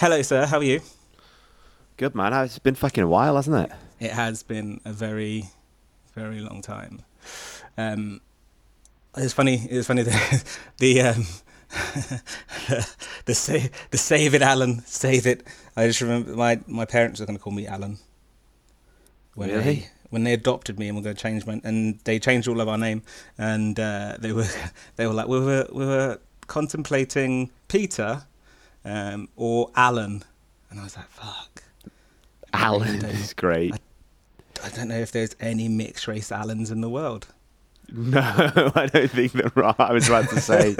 Hello, sir. How are you? Good man. It's been fucking a while, hasn't it? It has been a very, very long time. Um, it's funny. It's funny that the um, the save the save it, Alan. Save it. I just remember my my parents were going to call me Alan. When Really? They, when they adopted me and were going to change my and they changed all of our name and uh, they were they were like we were we were contemplating Peter um, or Alan and I was like fuck Alan is great. I don't know if there's any mixed race Allens in the world. No, I don't think they're right. I was about to say,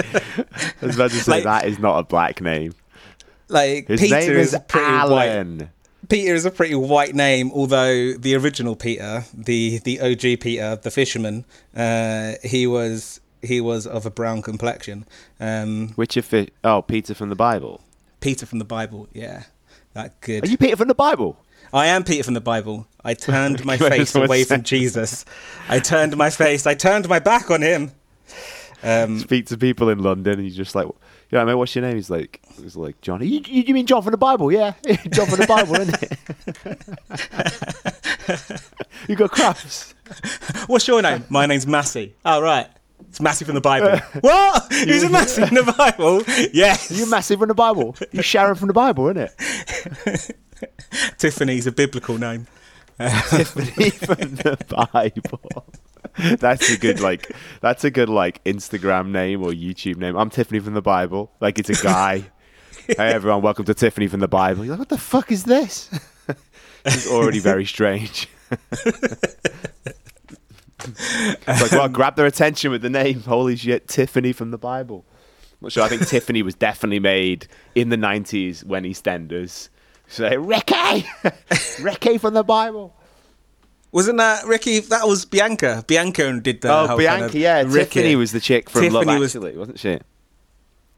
I was about to say Like- that is not a black name. Like His Peter is, is pretty white. Peter is a pretty white name, although the original Peter, the the OG Peter, the fisherman, uh, he was he was of a brown complexion. Um, Which of it? Oh, Peter from the Bible. Peter from the Bible, yeah, that good. Are you Peter from the Bible? I am Peter from the Bible. I turned my face away from. Jesus. I turned my face. I turned my back on him. Um, Speak to people in London, and you're just like, yeah, mate, what's your name? He's like, he's like John. You, you, mean John from the Bible? Yeah, John from the Bible, isn't it? you got crafts. What's your name? My name's Massey. Oh, right. It's Massey from the Bible. what? He's a Massey from the Bible? Yes. You're massive from the Bible. You're Sharon from the Bible, isn't it? Tiffany's a biblical name. Tiffany from the Bible. That's a good like. That's a good like Instagram name or YouTube name. I'm Tiffany from the Bible. Like it's a guy. hey everyone, welcome to Tiffany from the Bible. You're like, what the fuck is this? it's already very strange. It's like, well, grab their attention with the name. Holy shit, Tiffany from the Bible. I'm Not sure. I think Tiffany was definitely made in the 90s when EastEnders. Say, Ricky! Ricky from the Bible. Wasn't that Ricky? That was Bianca. Bianca did the Oh, Bianca, kind of yeah. Ricky. Tiffany was the chick from Love Tiffany was- Actually, wasn't she?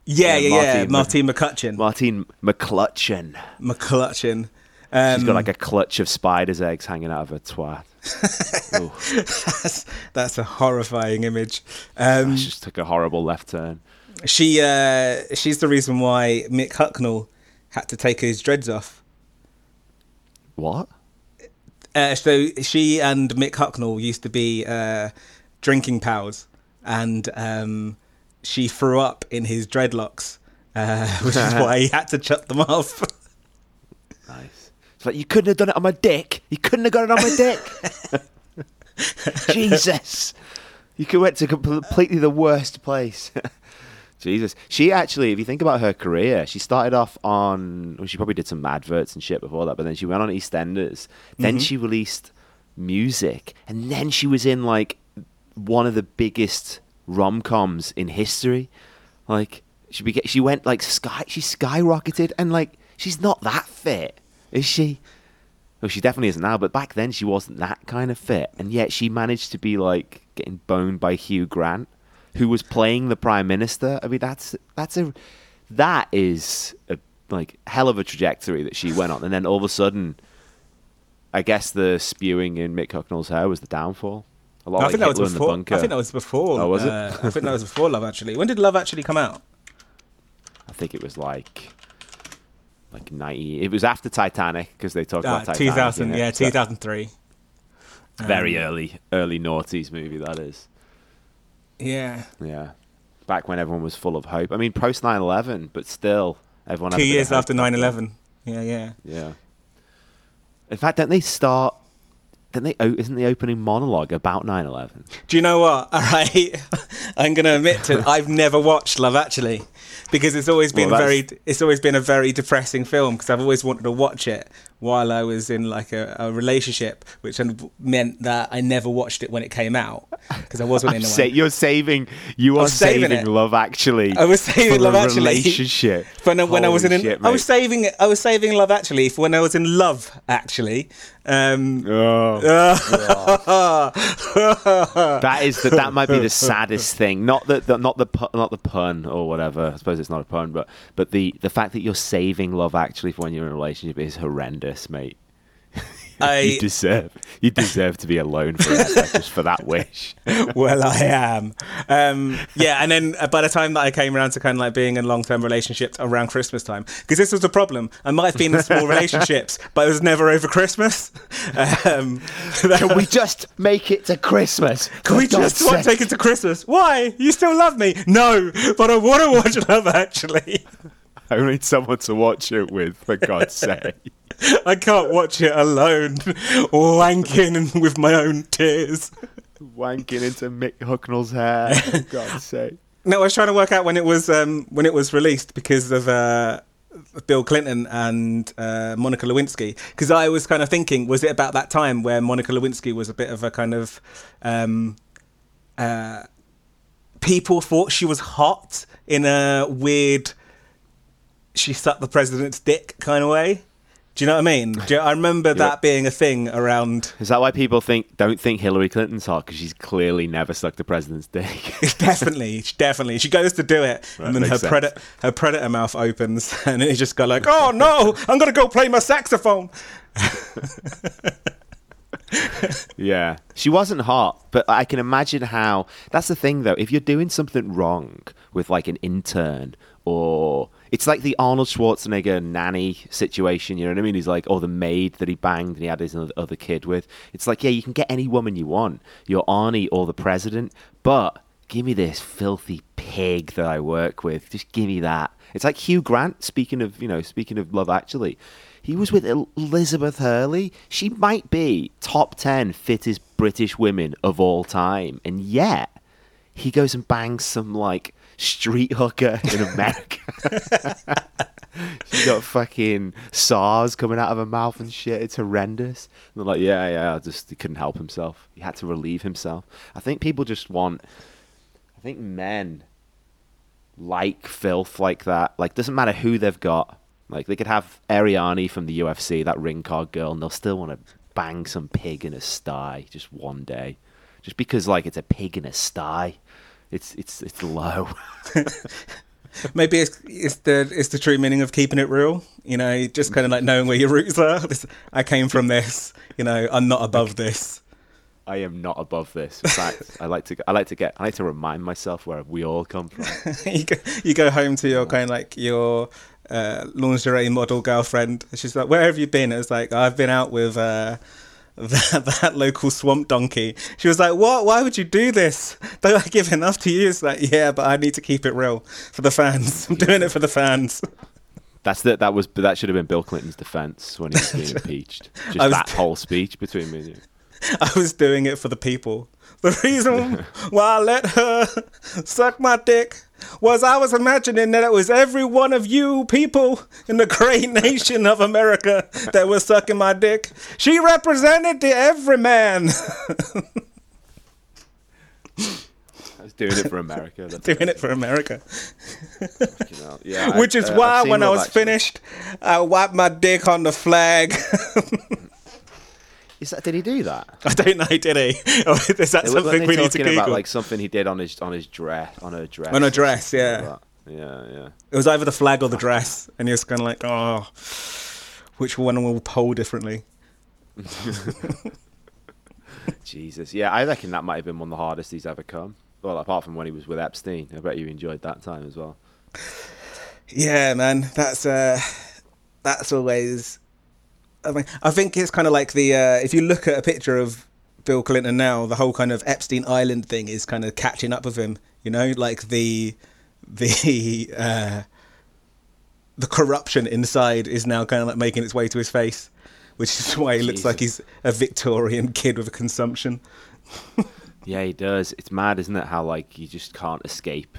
Yeah, yeah, yeah, yeah. Martine Martine Mc- McCutcheon. Martine McClutchin. McClutcheon. Um, She's got like a clutch of spider's eggs hanging out of her twat. That's, that's a horrifying image. Um, she just took a horrible left turn. she uh, she's the reason why Mick Hucknall had to take his dreads off. What? Uh, so she and Mick Hucknall used to be uh, drinking pals, and um, she threw up in his dreadlocks, uh, which is why he had to chop them off. Nice. It's like, you couldn't have done it on my dick. You couldn't have got it on my dick. Jesus. You could went to completely the worst place. Jesus. She actually, if you think about her career, she started off on, well, she probably did some adverts and shit before that, but then she went on EastEnders. Then mm-hmm. she released music, and then she was in like one of the biggest rom coms in history. Like she beca- she went like sky, she skyrocketed, and like she's not that fit, is she? Well, she definitely isn't now, but back then she wasn't that kind of fit, and yet she managed to be like getting boned by Hugh Grant, who was playing the prime minister. I mean, that's that's a that is a like hell of a trajectory that she went on, and then all of a sudden, I guess the spewing in Mick Hucknall's hair was the downfall. A lot I like think that was Hitler in the before. I think that was before. Oh, was it? uh, I think that was before Love Actually. When did Love Actually come out? I think it was like like ninety. It was after Titanic because they talked Uh, about Titanic. 2000, yeah, So- 2003. Very Um, early, early noughties movie that is. Yeah, Yeah, back when everyone was full of hope. I mean, post 9-11, but still, everyone. two years after back then. 9/11. Yeah, yeah. Yeah. In fact, don't they start? Don't they? Isn't the opening monologue about 9-11? Do you know what? All right, I'm going to admit to I've never watched Love Actually because it's always been Well, very it's always been a very depressing film because I've always wanted to watch it while I was in like a, a relationship, which meant that I never watched it when it came out because I wasn't in the sa- you're saving. You are saving saving. Love Actually. I was saving Love a Actually. relationship. When, when I was in, Holy an, I was saving. I was saving Love Actually for when I was in Love Actually. Um, Oh. that is the, that might be the saddest thing. Not the, the not the not the pun or whatever. I suppose it's not a pun, but but the the fact that you're saving love actually for when you're in a relationship is horrendous, mate. I you deserve you deserve to be alone forever just for that wish. well, I am. Um, yeah, and then uh, by the time that I came around to kind of like being in long term relationships around Christmas time, because this was the problem. I might have been in small relationships, but it was never over Christmas. Um, Can we just make it to Christmas? Can we just want take it to Christmas? Why? You still love me? No, but I want to watch Love Actually. I need someone to watch it with, for God's sake. I can't watch it alone, wanking with my own tears. Wanking into Mick Hucknall's hair, for God's sake. No, I was trying to work out when it was um, when it was released because of uh, Bill Clinton and uh, Monica Lewinsky. Because I was kind of thinking, was it about that time where Monica Lewinsky was a bit of a kind of um, uh, people thought she was hot in a weird she sucked the president's dick kind of way. Do you know what I mean? You, I remember that being a thing around. Is that why people think don't think Hillary Clinton's hot because she's clearly never sucked the president's dick? definitely, definitely. She goes to do it, right, and then her predator her predator mouth opens, and it just go like, "Oh no, I'm gonna go play my saxophone." yeah, she wasn't hot, but I can imagine how. That's the thing, though. If you're doing something wrong with like an intern or it's like the Arnold Schwarzenegger nanny situation. You know what I mean? He's like, or the maid that he banged and he had his other kid with. It's like, yeah, you can get any woman you want, your Arnie or the president, but give me this filthy pig that I work with. Just give me that. It's like Hugh Grant. Speaking of, you know, speaking of Love Actually, he was with Elizabeth Hurley. She might be top ten fittest British women of all time, and yet he goes and bangs some like street hooker in America. She's got fucking SARS coming out of her mouth and shit. It's horrendous. And they're like, yeah, yeah, I just he couldn't help himself. He had to relieve himself. I think people just want. I think men like filth like that. Like, doesn't matter who they've got. Like, they could have Arianny from the UFC, that ring card girl, and they'll still want to bang some pig in a sty just one day, just because like it's a pig in a sty it's it's it's low. Maybe it's, it's the it's the true meaning of keeping it real. You know, just kind of like knowing where your roots are. This, I came from this. You know, I'm not above this. I am not above this. In fact, I like to I like to get I like to remind myself where we all come from. you go you go home to your kind of like your uh, lingerie model girlfriend. She's like, "Where have you been?" It's like I've been out with. Uh, that, that local swamp donkey. She was like, "What? Why would you do this? Don't I give enough to you?" It's like, "Yeah, but I need to keep it real for the fans. I'm doing it for the fans." That's the, that was that should have been Bill Clinton's defense when he was being impeached. Just that whole speech between me and you. I was doing it for the people. The reason why I let her suck my dick was I was imagining that it was every one of you people in the great nation of America that was sucking my dick. She represented the every man. I was doing it for America. Doing it for America. yeah, Which is uh, why when I was actually. finished, I wiped my dick on the flag. Is that did he do that? I don't know. Did he? Or is that something we need to Google? About, like something he did on his on his dress on a dress on a dress. Yeah. yeah, yeah. It was either the flag or the dress, and he was kind of like, oh, which one will pull differently? Jesus, yeah, I reckon that might have been one of the hardest he's ever come. Well, apart from when he was with Epstein, I bet you enjoyed that time as well. Yeah, man, that's uh, that's always I think it's kind of like the uh, if you look at a picture of Bill Clinton now, the whole kind of Epstein Island thing is kind of catching up with him. You know, like the the uh, the corruption inside is now kind of like making its way to his face, which is why he looks like he's a Victorian kid with a consumption. yeah, he does. It's mad, isn't it? How like you just can't escape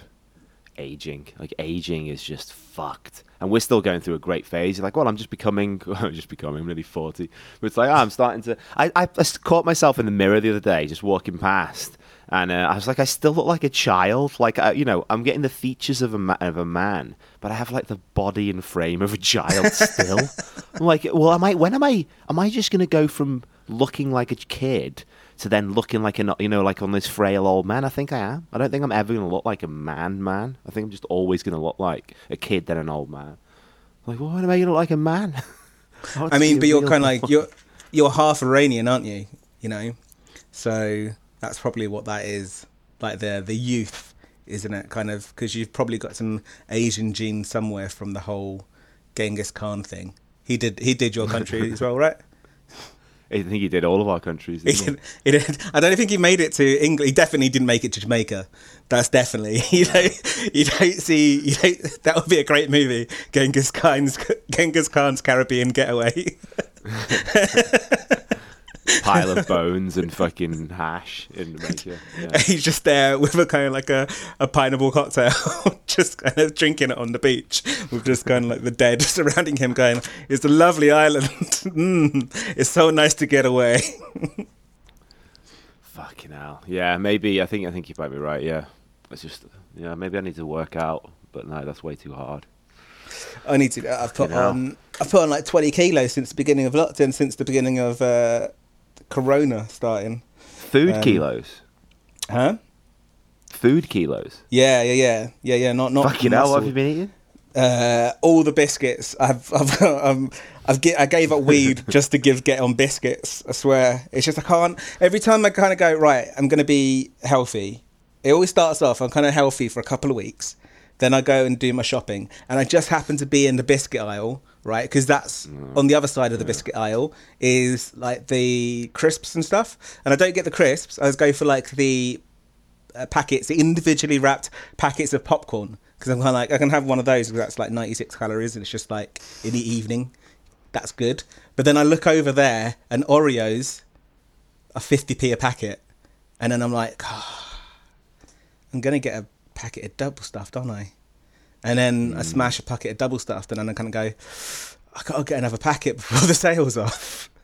aging. Like aging is just fucked and we're still going through a great phase. You're like, well, I'm just becoming, I'm just becoming, I'm nearly 40. But it's like, oh, I'm starting to. I, I, caught myself in the mirror the other day, just walking past, and uh, I was like, I still look like a child. Like, uh, you know, I'm getting the features of a, ma- of a man, but I have like the body and frame of a child still. I'm like, well, am I, when am I, am I just going to go from looking like a kid to then looking like a you know like on this frail old man. I think I am. I don't think I'm ever going to look like a man man. I think I'm just always going to look like a kid then an old man. Like, well, when am I going to look like a man? I mean, but you're kind of like you're you're half Iranian, aren't you? You know, so that's probably what that is. Like the the youth, isn't it? Kind of because you've probably got some Asian genes somewhere from the whole Genghis Khan thing. He did he did your country as well, right? I think he did all of our countries. He did, he did. I don't think he made it to England. He definitely didn't make it to Jamaica. That's definitely you don't you don't see you don't, that would be a great movie. Genghis Khan's Genghis Khan's Caribbean Getaway. Pile of bones and fucking hash in Jamaica. Yeah. He's just there with a kind of like a, a pineapple cocktail, just kind of drinking it on the beach with just kind of like the dead surrounding him, going, "It's a lovely island. mm, it's so nice to get away." Fucking hell. Yeah, maybe. I think. I think you might be right. Yeah, it's just. Yeah, maybe I need to work out, but no, that's way too hard. I need to. I've put on. I've put on like twenty kilos since the beginning of lockdown, since the beginning of uh, Corona starting. Food Um, kilos. Huh? Food kilos. Yeah, yeah, yeah, yeah, yeah. Not not. Fucking hell. What have you been eating? uh, all the biscuits. I've I've um, I've get, I gave up weed just to give get on biscuits. I swear, it's just I can't. Every time I kind of go right, I'm gonna be healthy. It always starts off I'm kind of healthy for a couple of weeks, then I go and do my shopping, and I just happen to be in the biscuit aisle, right? Because that's on the other side of the biscuit aisle is like the crisps and stuff, and I don't get the crisps. I just go for like the uh, packets, the individually wrapped packets of popcorn. Because I'm kind of like, I can have one of those because that's like 96 calories and it's just like in the evening. That's good. But then I look over there and Oreos are 50p a packet. And then I'm like, "Ah, I'm going to get a packet of double stuffed, aren't I? And then Hmm. I smash a packet of double stuffed and then I kind of go, I got to get another packet before the sale's off.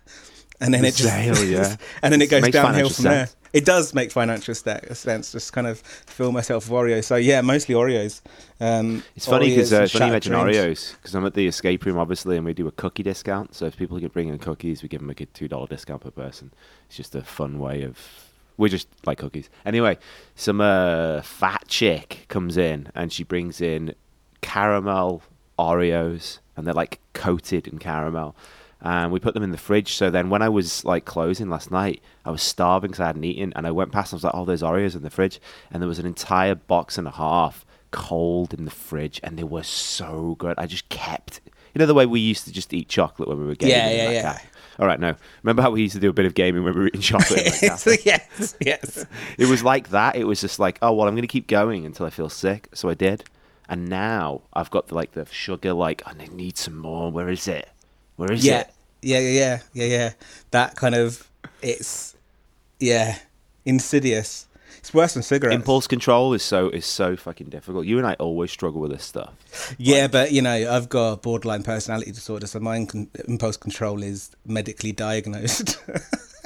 And then The it just, sale, yeah. and then it goes downhill from there. It does make financial sense. Just kind of fill myself with Oreos. So yeah, mostly Oreos. Um, It's funny because uh, funny you mention. Oreos because I'm at the escape room obviously, and we do a cookie discount. So if people can bring in cookies, we give them a good two dollar discount per person. It's just a fun way of. We just like cookies. Anyway, some uh, fat chick comes in and she brings in caramel Oreos, and they're like coated in caramel. And we put them in the fridge. So then, when I was like closing last night, I was starving because I hadn't eaten. And I went past and I was like, "Oh, there's Oreos in the fridge." And there was an entire box and a half cold in the fridge, and they were so good. I just kept, you know, the way we used to just eat chocolate when we were gaming. Yeah, yeah, yeah. cafe? All right, no. Remember how we used to do a bit of gaming when we were eating chocolate? yes, yes. it was like that. It was just like, oh well, I'm going to keep going until I feel sick. So I did, and now I've got the, like the sugar. Like oh, I need some more. Where is it? Where is Yeah, it? yeah, yeah, yeah, yeah, yeah. That kind of it's yeah, insidious. It's worse than cigarettes. Impulse control is so is so fucking difficult. You and I always struggle with this stuff. Yeah, but you know, I've got borderline personality disorder, so my impulse control is medically diagnosed.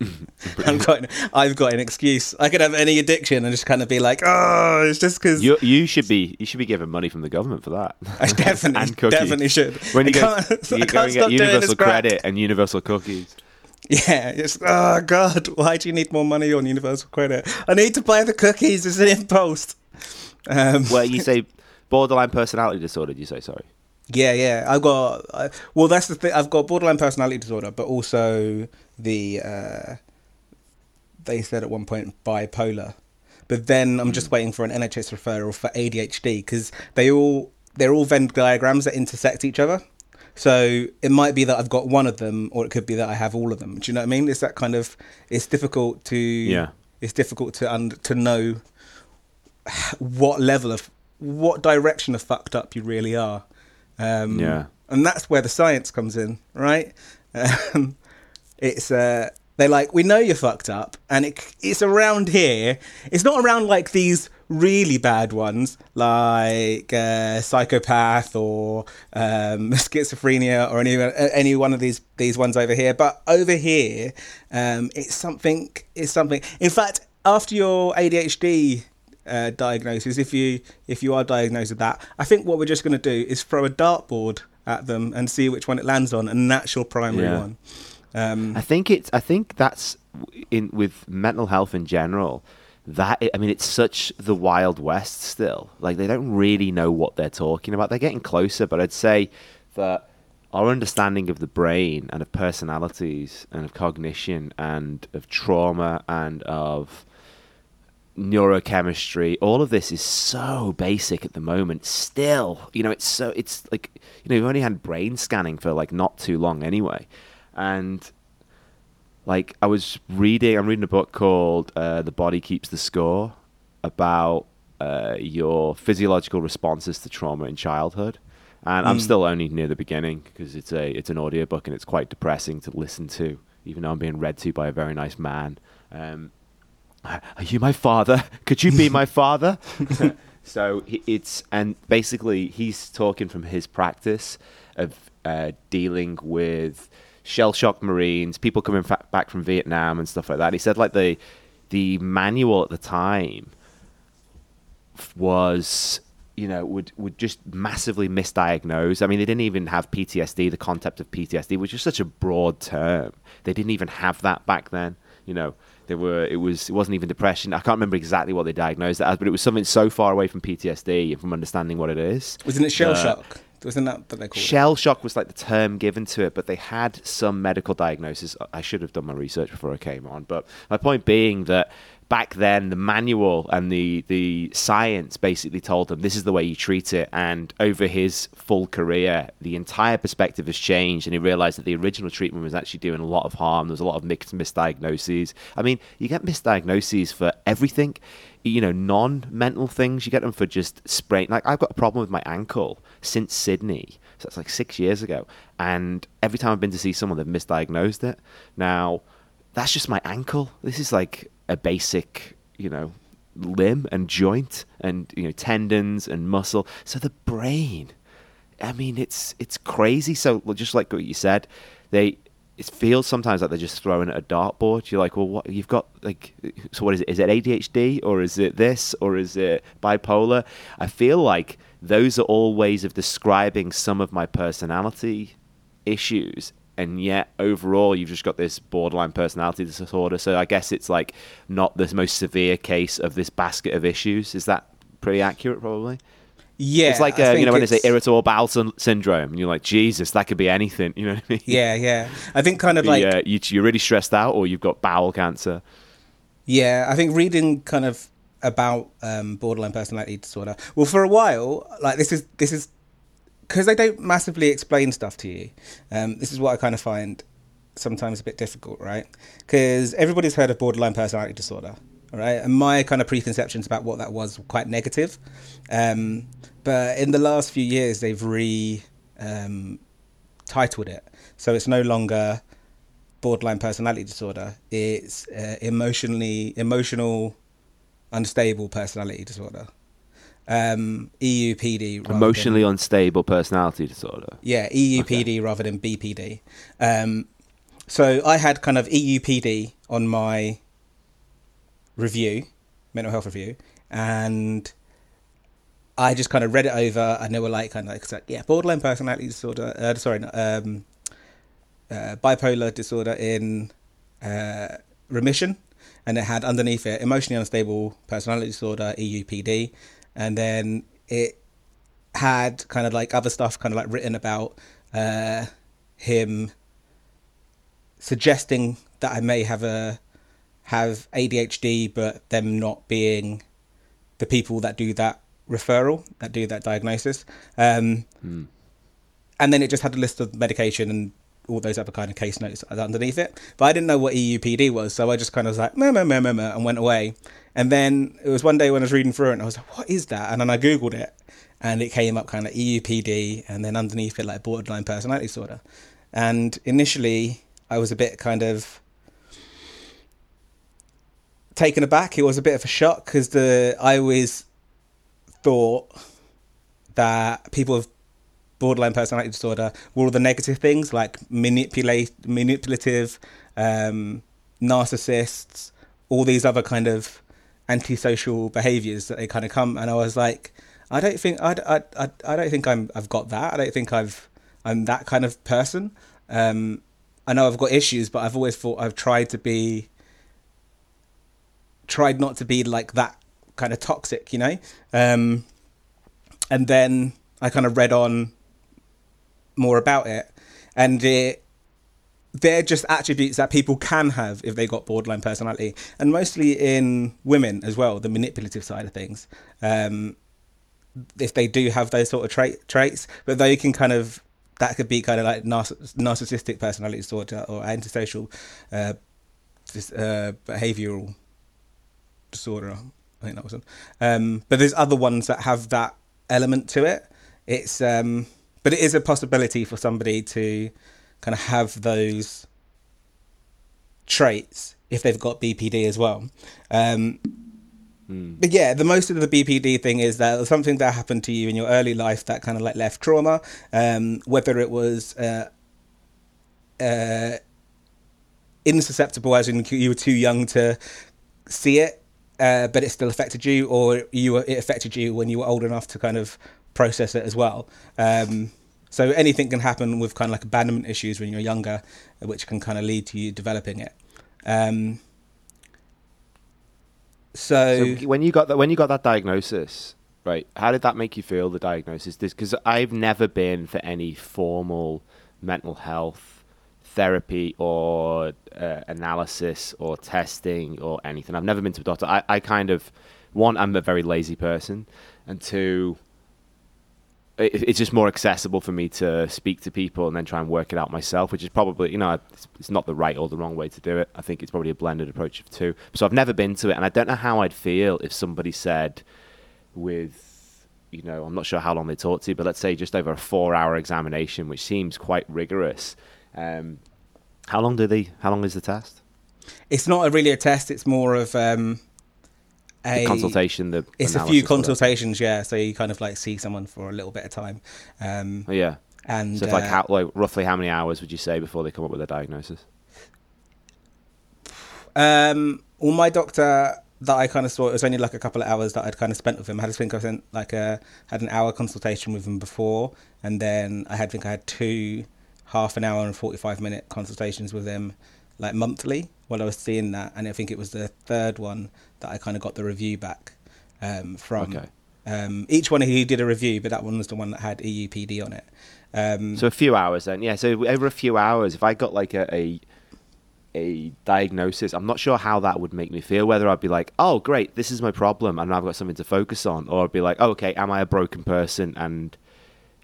I've got, I've got an excuse. I could have any addiction and just kind of be like, oh, it's just because You you should be you should be given money from the government for that. I definitely, and definitely should. When you go, you I go can't stop get universal credit and universal cookies. Yeah, it's oh god, why do you need more money on universal credit? I need to buy the cookies. It's an impulse. Um, Well, you say borderline personality disorder. You say sorry? Yeah, yeah. I've got. Well, that's the thing. I've got borderline personality disorder, but also the. Uh, they said at one point bipolar, but then I'm just waiting for an NHS referral for ADHD because they all they're all Venn diagrams that intersect each other. So it might be that I've got one of them, or it could be that I have all of them. Do you know what I mean? It's that kind of. It's difficult to. Yeah. It's difficult to un- to know what level of what direction of fucked up you really are. Um, Yeah. and that's where the science comes in, right? Um, it's uh, they're like, we know you're fucked up, and it, it's around here. It's not around like these really bad ones, like uh, psychopath or um, schizophrenia or any any one of these these ones over here. But over here, um, it's something. It's something. In fact, after your ADHD uh, diagnosis, if you if you are diagnosed with that, I think what we're just going to do is throw a dartboard at them and see which one it lands on, a natural primary Yeah. one. Um, I think it's. I think that's in with mental health in general. That I mean, it's such the wild west still. Like they don't really know what they're talking about. They're getting closer, but I'd say that our understanding of the brain and of personalities and of cognition and of trauma and of neurochemistry all of this is so basic at the moment still you know it's so it's like you know we've only had brain scanning for like not too long anyway and like i was reading i'm reading a book called uh, the body keeps the score about uh, your physiological responses to trauma in childhood and i'm Mm. still only near the beginning because it's a it's an audiobook and it's quite depressing to listen to even though i'm being read to by a very nice man um, are you my father? Could you be my father? so it's and basically he's talking from his practice of uh, dealing with shell shock Marines, people coming fa- back from Vietnam and stuff like that. He said like the the manual at the time was you know would would just massively misdiagnose. I mean, they didn't even have PTSD. The concept of PTSD, which is such a broad term, they didn't even have that back then. You know, they were it was it wasn't even depression. I can't remember exactly what they diagnosed it as, but it was something so far away from PTSD and from understanding what it is. Wasn't it shell Uh, shock? Wasn't that what they called it? Shell shock was like the term given to it, but they had some medical diagnosis. I should have done my research before I came on, but my point being that back then the manual and the the science basically told them this is the way you treat it. And over his full career, the entire perspective has changed, and he realized that the original treatment was actually doing a lot of harm. There was a lot of mixed misdiagnoses. I mean, you get misdiagnoses for everything you know, non-mental things. You get them for just sprain. Like I've got a problem with my ankle since Sydney, so that's like six years ago. And every time I've been to see someone, they've misdiagnosed it. Now, that's just my ankle. This is like a basic, you know, limb and joint and you know tendons and muscle. So the brain. I mean, it's it's crazy. So just like what you said, they it feels sometimes like they're just throwing at a dartboard. You're like, well, what you've got like, so what is it? Is it ADHD or is it this or is it bipolar? I feel like those are all ways of describing some of my personality issues. And yet, overall, you've just got this borderline personality disorder. So I guess it's like not the most severe case of this basket of issues. Is that pretty accurate? Probably. Yeah, it's like uh, you know when they say irritable bowel syn- syndrome, and you're like, Jesus, that could be anything. You know what I mean? Yeah, yeah. I think kind of like yeah, you, you're really stressed out, or you've got bowel cancer. Yeah, I think reading kind of about um, borderline personality disorder. Well, for a while, like this is this is because they don't massively explain stuff to you. Um, this is what I kind of find sometimes a bit difficult, right? Because everybody's heard of borderline personality disorder, right? And my kind of preconceptions about what that was were quite negative. Um, but in the last few years, they've re um, titled it, so it's no longer borderline personality disorder. It's uh, emotionally emotional unstable personality disorder. Um, EUPD. Emotionally Than, unstable personality disorder. yeah, EUPD rather than BPD. Um, so I had kind of EUPD on my review, mental health review, and I just kind of read it over, and they were like, kind of like, yeah, borderline personality disorder. Uh, sorry, um, uh, bipolar disorder in uh, remission, and it had underneath it emotionally unstable personality disorder (EUPD), and then it had kind of like other stuff, kind of like written about uh, him suggesting that I may have a have ADHD, but them not being the people that do that referral, that do that diagnosis. Um, And then it just had a list of medication and all those other kind of case notes underneath it. But I didn't know what EUPD was, so I just kind of was like, meh, meh, meh, meh, meh, and went away. And then it was one day when I was reading through it, and I was like, what is that? And then I Googled it, and it came up kind of EUPD, and then underneath it, like borderline personality disorder. And initially, I was a bit kind of taken aback. It was a bit of a shock because the I always thought that people with borderline personality disorder were all the negative things like manipulate, manipulative, um, narcissists, all these other kind of antisocial behaviors that they kind of come. And I was like, I don't think I, I, I, I don't think I'm I've got that. I don't think I've I'm that kind of person. Um, I know I've got issues, but I've always thought I've tried to be tried not to be like that kind of toxic, you know. Um, and then I kind of read on more about it, and it they're just attributes that people can have if they got borderline personality, and mostly in women as well, the manipulative side of things. Um, if they do have those sort of trait, traits, but they can kind of that could be kind of like narcissistic personality disorder or antisocial uh, uh, behavioral disorder. I think that was one. Um, but there's other ones that have that element to it. It's um, but it is a possibility for somebody to kind of have those traits if they've got BPD as well. Um, mm. But yeah, the most of the BPD thing is that something that happened to you in your early life that kind of like left trauma, um, whether it was uh, uh, insusceptible, as in you were too young to see it, uh, but it still affected you, or you were, it affected you when you were old enough to kind of process it as well. Um, so anything can happen with kind of like abandonment issues when you're younger, which can kind of lead to you developing it. Um, so, so, when you got that when you got that diagnosis, right? How did that make you feel? The diagnosis, because I've never been for any formal mental health therapy or uh, analysis or testing or anything. I've never been to a doctor. I, I kind of one, I'm a very lazy person, and two, it's just more accessible for me to speak to people and then try and work it out myself, which is probably, you know, it's, not the right or the wrong way to do it. I think it's probably a blended approach of two. So I've never been to it, and I don't know how I'd feel if somebody said, with, you know, I'm not sure how long they talk to you, but let's say just over a four hour examination, which seems quite rigorous. Um, how long do they, how long is the test? It's not really a test, it's more of, um, a the consultation. The it's a few consultations, yeah. So you kind of like see someone for a little bit of time. Um, oh, yeah, and so uh, like how like roughly how many hours would you say before they come up with a diagnosis? Um, well, my doctor that I kind of saw it was only like a couple of hours that I'd kind of spent with him. I had to think I spent like a had an hour consultation with him before, and then I had think I had two half an hour and forty five minute consultations with him like monthly while I was seeing that, and I think it was the third one that I kind of got the review back um, from. Okay. Um, each one he did a review, but that one was the one that had EUPD on it. Um, so a few hours then, yeah. So over a few hours, if I got like a, a a diagnosis, I'm not sure how that would make me feel. Whether I'd be like, "Oh, great, this is my problem, and I've got something to focus on," or I'd be like, oh, "Okay, am I a broken person?" And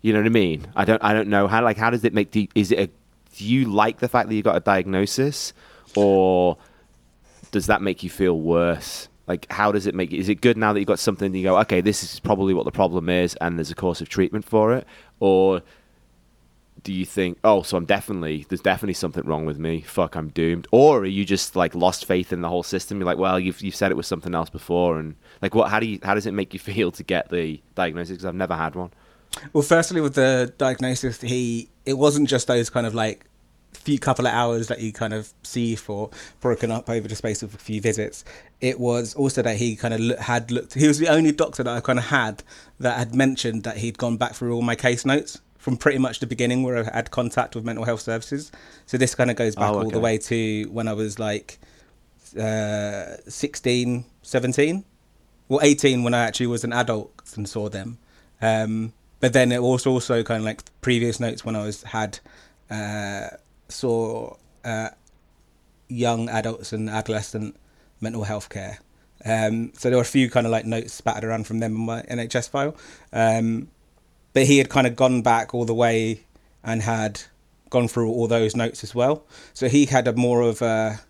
you know what I mean? I don't, I don't know how. Like, how does it make? De- is it a? Do you like the fact that you got a diagnosis, or does that make you feel worse? Like, how does it make Is it good now that you've got something And you go, okay, this is probably what the problem is, and there's a course of treatment for it, or do you think, oh, so I'm definitely there's definitely something wrong with me. Fuck, I'm doomed. Or are you just like lost faith in the whole system? You're like, well, you've you've said it was something else before, and like, what? How do you how does it make you feel to get the diagnosis? Because I've never had one. Well, firstly, with the diagnosis, he it wasn't just those kind of like few couple of hours that you kind of see for broken up over the space of a few visits. It was also that he kind of look, had looked. He was the only doctor that I kind of had that had mentioned that he'd gone back through all my case notes from pretty much the beginning where I had contact with mental health services. So this kind of goes back oh, okay. all the way to when I was like uh, 16, 17, well 18 when I actually was an adult and saw them. Um, but then it was also kind of like previous notes when I was had uh, saw uh, young adults and adolescent mental health care. Um, so there were a few kind of like notes spattered around from them in my NHS file. Um, but he had kind of gone back all the way and had gone through all those notes as well. So he had a more of a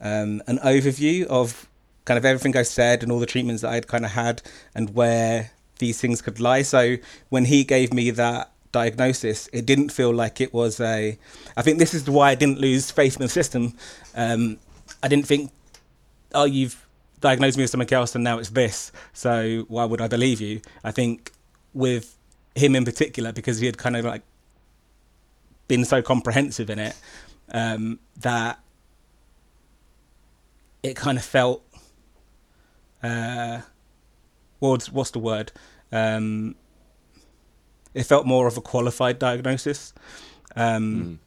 um, an overview of kind of everything I said and all the treatments that I'd kind of had and where these things could lie. So when he gave me that diagnosis, it didn't feel like it was a. I think this is why I didn't lose faith in the system. Um, I didn't think, oh, you've diagnosed me with something else and now it's this, so why would I believe you? I think with him in particular, because he had kind of like been so comprehensive in it, um, that it kind of felt. Uh, what's what's the word? Um, it felt more of a qualified diagnosis. Um, mm.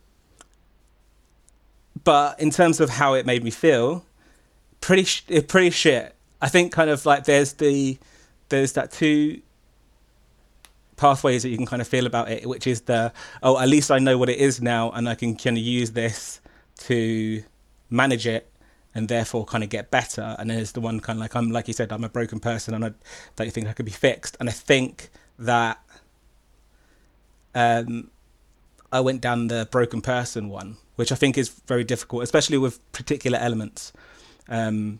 But in terms of how it made me feel, pretty sh- pretty shit. I think kind of like there's the there's that two pathways that you can kind of feel about it, which is the oh, at least I know what it is now, and I can kind of use this to manage it and therefore kind of get better. And there's the one kind of like I'm like you said, I'm a broken person and I don't think I could be fixed. And I think that um, I went down the broken person one, which I think is very difficult, especially with particular elements um,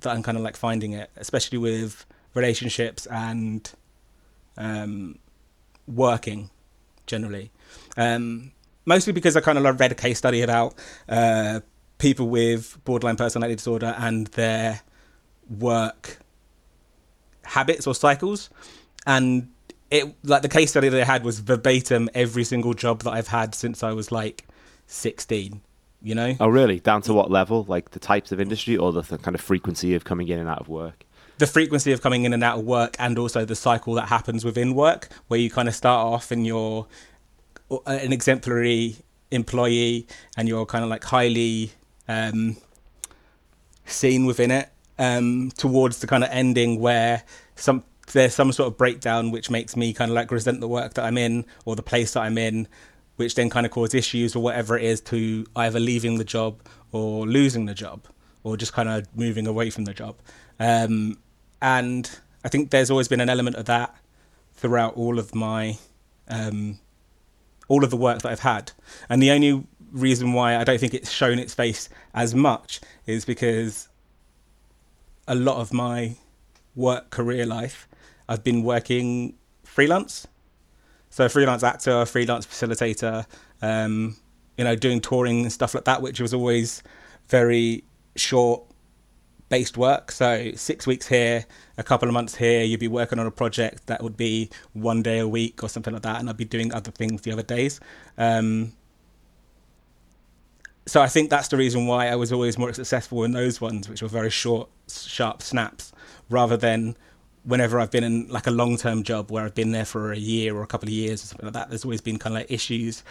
that I'm kind of like finding it, especially with relationships and um, working generally. Um, mostly because I kind of read a case study about uh, people with borderline personality disorder and their work habits or cycles, and it like the case study that I had was verbatim every single job that I've had since I was like sixteen. You know? Oh, really? Down to what level? Like the types of industry or the, the kind of frequency of coming in and out of work? the frequency of coming in and out of work and also the cycle that happens within work where you kind of start off and you're uh, an exemplary employee and you're kind of like highly um, seen within it um, towards the kind of ending where some there's some sort of breakdown which makes me kind of like resent the work that I'm in or the place that I'm in which then kind of cause issues or whatever it is to either leaving the job or losing the job or just kind of moving away from the job um, and I think there's always been an element of that throughout all of my um, all of the work that I've had. And the only reason why I don't think it's shown its face as much is because a lot of my work career life I've been working freelance. So freelance actor, freelance facilitator, um, you know, doing touring and stuff like that, which was always very short based work. So six weeks here, a couple of months here, you'd be working on a project that would be one day a week or something like that, and I'd be doing other things the other days. Um, so I think that's the reason why I was always more successful in those ones, which were very short, sharp snaps, rather than whenever I've been in like a long term job where I've been there for a year or a couple of years or something like that. There's always been kind of like issues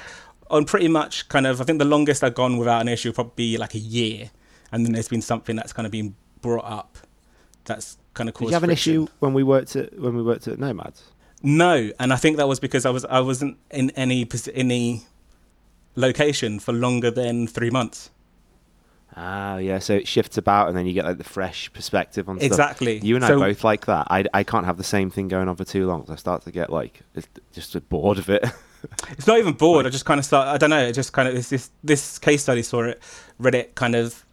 on pretty much kind of. I think the longest I've gone without an issue would probably be like a year, and then there's been something that's kind of been brought up that's kind of caused. Did you have an issue when we worked at when we worked at Nomads? No, and I think that was because I was I wasn't in any any location for longer than three months. Ah, yeah. So it shifts about, and then you get like the fresh perspective on stuff. Exactly. You and I both like that. I, I can't have the same thing going on for too long. 'cause I start to get like just bored of it. It's not even bored. I just kind of start. I don't know. It just kind of this this, this case study saw it, read it kind of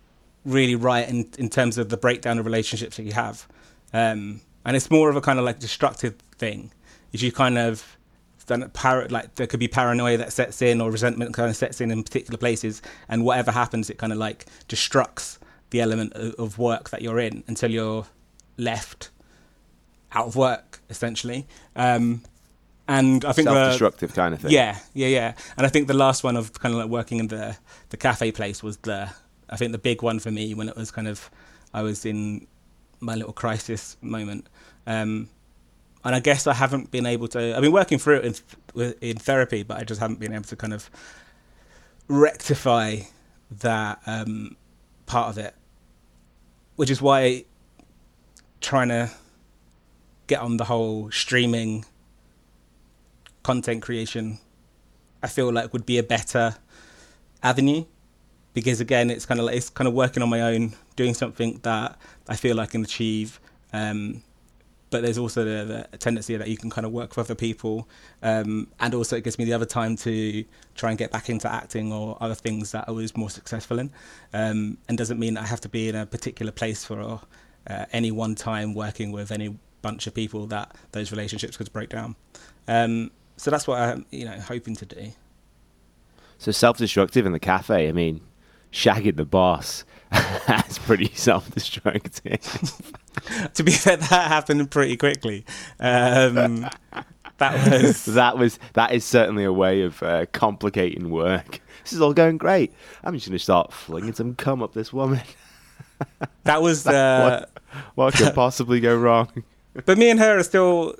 really right in in terms of the breakdown of relationships that you have, um, and it's more of a kind of like destructive thing. Is you kind of then par- like there could be paranoia that sets in or resentment kind of sets in in particular places, and whatever happens, it kind of like destructs the element of, of work that you're in until you're left out of work essentially. Um, and I think the- Self-destructive kind of thing. yeah, yeah, yeah. And I think the last one of kind of like working in the the cafe place was the I think the big one for me when it was kind of I was in my little crisis moment. Um, and I guess I haven't been able to. I've been working through it in, in therapy, but I just haven't been able to kind of rectify that um, part of it, which is why trying to get on the whole streaming content creation, I feel like would be a better avenue because again, it's kind of like it's kind of working on my own, doing something that I feel I can achieve. Um, but there's also the, the tendency that you can kind of work for other people, um, and also it gives me the other time to try and get back into acting or other things that I was more successful in, um, and doesn't mean I have to be in a particular place for uh, any one time working with any bunch of people that those relationships could break down. Um, so that's what I'm, you know, hoping to do. So self-destructive in the cafe. I mean, shagging the boss. That's pretty self-destructive. to be fair, that happened pretty quickly. Um, that was that was that is certainly a way of uh, complicating work. This is all going great. I'm just going to start flinging some cum up this woman. that was uh, What could possibly go wrong? But me and her are still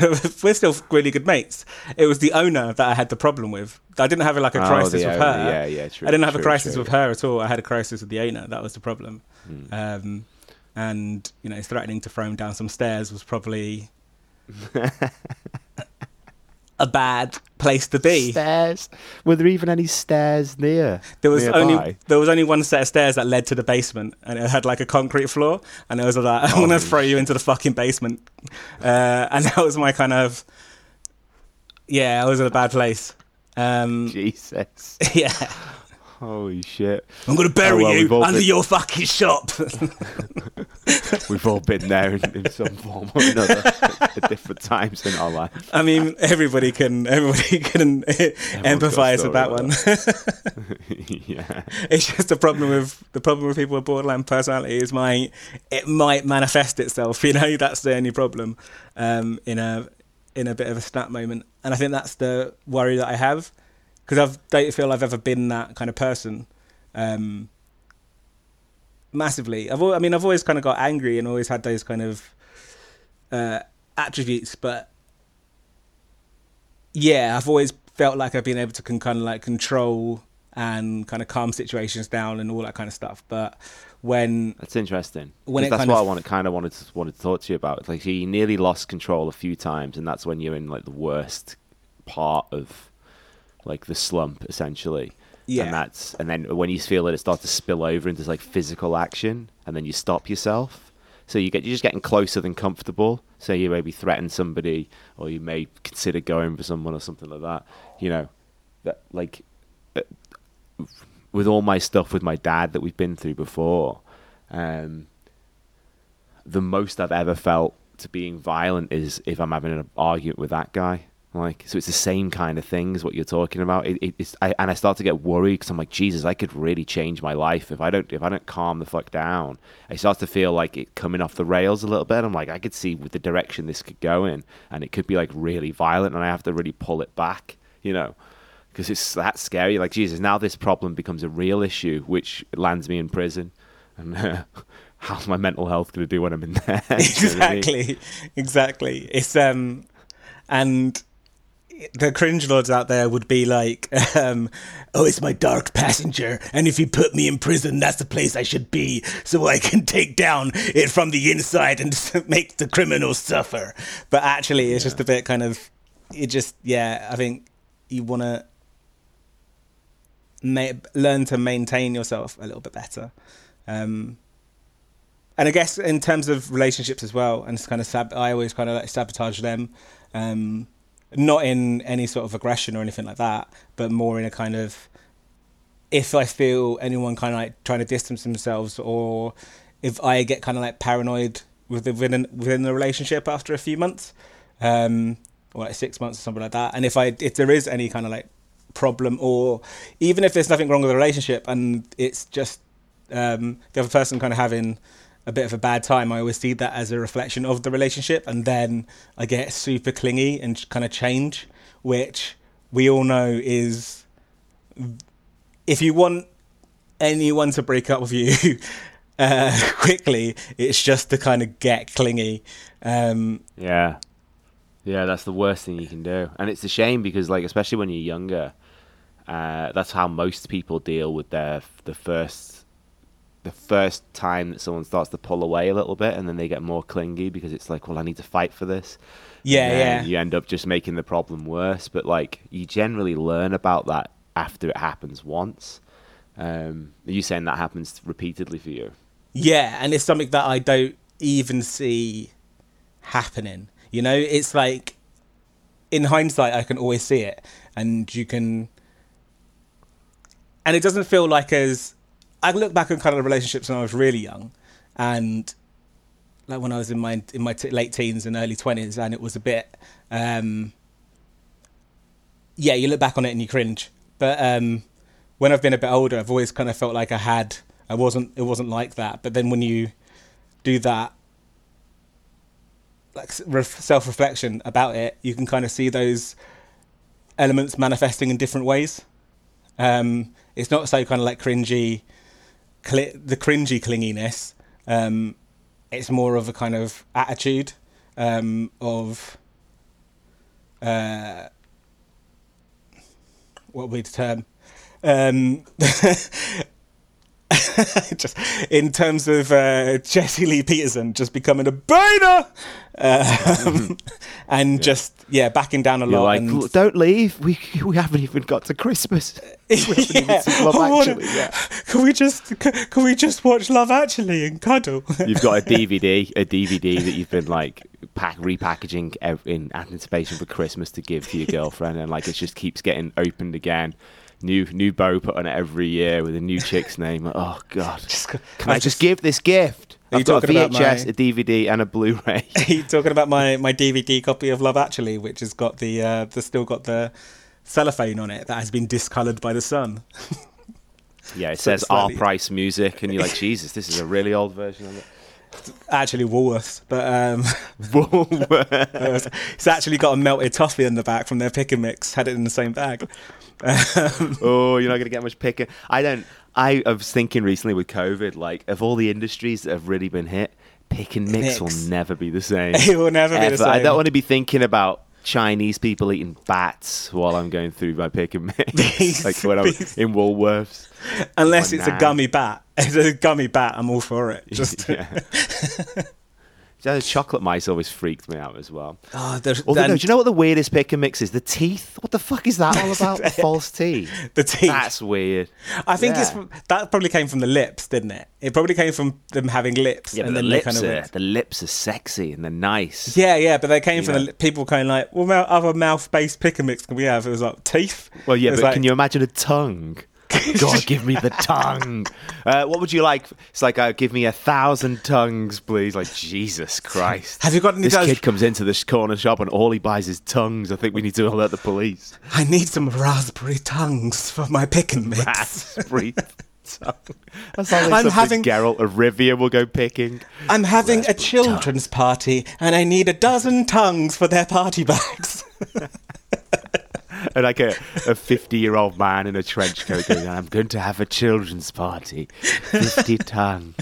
we're still really good mates. It was the owner that I had the problem with. I didn't have like a Oh, crisis the with her. Yeah, yeah, true, I didn't have a crisis true, with her at all. I had a crisis with the owner. That was the problem. Hmm. Um, and you know, threatening to throw him down some stairs was probably a bad place to be. Stairs. Were there even any stairs near? There was nearby? only there was only one set of stairs that led to the basement, and it had like a concrete floor. And it was like, "I'm gonna throw you into the fucking basement," uh, and that was my kind of yeah. I was in a bad place. Um, Jesus. yeah, Holy shit. I'm gonna bury Oh, well, you under been- your fucking shop. We've all been there in, in some form or another at different times in our life. I mean, everybody can everybody can got empathise with that one. yeah. it's just the problem with the problem with people with borderline personality is my it might manifest itself. You know, that's the only problem um, in a in a bit of a snap moment, and I think that's the worry that I have because I don't feel I've ever been that kind of person. Um, massively, I've al- I mean I've always kind of got angry and always had those kind of uh, attributes, but yeah, I've always felt like I've been able to can kind of like control and kind of calm situations down and all that kind of stuff. But when That's interesting. When that's what of- I want to kind of wanted to, wanted to talk to you about. Like you nearly lost control a few times, and that's when you're in like the worst part of like the slump, essentially. Yeah. And that's and then when you feel that it starts to spill over into like physical action, and then you stop yourself. So you get you're just getting closer than comfortable. So you maybe threaten somebody, or you may consider going for someone or something like that. You know, that like uh, with all my stuff with my dad that we've been through before, um, the most I've ever felt to being violent is if I'm having an argument with that guy. Like, so it's the same kind of thing as what you're talking about. It, it, it's, I, and I start to get worried because I'm like, Jesus, I could really change my life if I don't if I don't calm the fuck down. I start to feel like it coming off the rails a little bit. I'm like, I could see with the direction this could go in, and it could be like really violent, and I have to really pull it back, you know because it's that scary. Like Jesus, now this problem becomes a real issue, which lands me in prison. And uh, how's my mental health going to do when I'm in there? Exactly, exactly, it's um, and the cringe lords out there would be like, um, "Oh, it's my dark passenger, and if you put me in prison, that's the place I should be, so I can take down it from the inside and make the criminals suffer." But actually, it's just a bit kind of, it just yeah. I think you want to ma- learn to maintain yourself a little bit better. Um, and I guess in terms of relationships as well, and it's kind of sab- I always kind of like sabotage them, um, not in any sort of aggression or anything like that, but more in a kind of if I feel anyone kind of like trying to distance themselves, or if I get kind of like paranoid within within the relationship after a few months, um, or like six months or something like that, and if I if there is any kind of like problem, or even if there's nothing wrong with the relationship and it's just um, the other person kind of having a bit of a bad time, I always see that as a reflection of the relationship, and then I get super clingy and kind of change, which we all know is if you want anyone to break up with you uh, quickly, it's just to kind of get clingy. Um, Yeah, yeah, that's the worst thing you can do, and it's a shame because, like, especially when you're younger, uh, that's how most people deal with their the first the first time that someone starts to pull away a little bit, and then they get more clingy because it's like, well, I need to fight for this. yeah, yeah. You end up just making the problem worse, but like you generally learn about that after it happens once. Um, are you saying that happens repeatedly for you? Yeah, and it's something that I don't even see happening. You know, it's like in hindsight, I can always see it, and you can, and it doesn't feel like as I look back on kind of relationships when I was really young, and like when I was in my in my t- late teens and early twenties, and it was a bit, um, yeah, you look back on it and you cringe. But um, when I've been a bit older, I've always kind of felt like I had, I wasn't, it wasn't like that. But then when you do that, like self reflection about it, you can kind of see those elements manifesting in different ways. Um, it's not so kind of like cringy, cli- the cringy clinginess. Um, it's more of a kind of attitude um, of uh, what would term? Um, just in terms of uh, Jesse Lee Peterson just becoming a bainer, um, and just yeah backing down a You're lot. like, and, don't leave. We we haven't even got to Christmas. We haven't even Yeah. Love wanna- Actually yet." Can we just can, can we just watch Love Actually and cuddle? You've got a DVD, a DVD that you've been like pack repackaging in anticipation for Christmas to give to your girlfriend, and like it just keeps getting opened again. New new bow put on it every year with a new chick's name. Like, oh God, Just- can I, I just, just- give this gift? Are you I've got a talking about VHS, my- a DVD, and a Blu-ray. Are you talking about my, my DVD copy of Love Actually, which has got the uh, the still got the cellophane on it that has been discoloured by the sun. yeah, it So says R price music, and you're like, Jesus, this is a really old version of it. Actually, Woolworths, but um, it's actually got a melted toffee in the back from their pick and mix. Had it in the same bag. Um, oh, you're not going to get much picking. I don't. I, I was thinking recently with COVID, like of all the industries that have really been hit, pick and mix, Mix. will never be the same. it will never be the same. I don't want to be thinking about Chinese people eating bats while I'm going through my pick and mix, like when I'm in Woolworths. Unless it's a gummy bat. It's a gummy bat. I'm all for it. Just yeah. Yeah, chocolate mice always freaked me out as well. Ah, oh, there's, Although, no, do you know what the weirdest pick and mix is? The teeth. What the fuck is that all about? false teeth. the teeth. That's weird. I think Yeah. it's that probably came from the lips, didn't it? It probably came from them having lips. Yeah, but and the lips kind of are the lips are sexy and they're nice. Yeah, yeah, but they came You from know. the people kind of like, well, what other mouth-based pick and mix can we have? It was like teeth. Well, yeah, but like- can you imagine a tongue? God, give me the tongue. Uh, what would you like? It's like, uh, give me a thousand tongues, please. Like, Jesus Christ. Have you got any This those- kid comes into this corner shop and all he buys is tongues. I think we need to alert the police. I need some raspberry tongues for my pick and mix. Raspberry tongue. That's like I'm something having- Geralt of Rivia will go picking. I'm having a children's party, and I need a dozen tongues for their party bags. Like a 50 year old man in a trench coat going, I'm going to have a children's party. 50 tongue.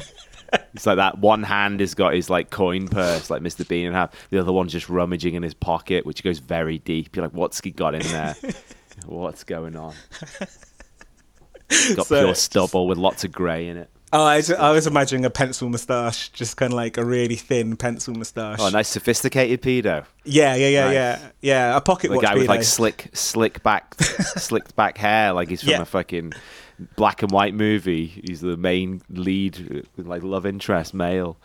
It's like that one hand has got his like coin purse, like Mr. Bean, and have the other one's just rummaging in his pocket, which goes very deep. You're like, what's he got in there? What's going on? Got So- pure stubble with lots of grey in it. Oh, I, was- I was imagining a pencil moustache, just kind of like a really thin pencil moustache. Oh, nice sophisticated pedo. Yeah, yeah, yeah, Nice. yeah, yeah. A pocket The watch. guy with like slick, slick back, slicked back hair, like he's from Yeah. a fucking black and white movie. He's the main lead, like love interest male.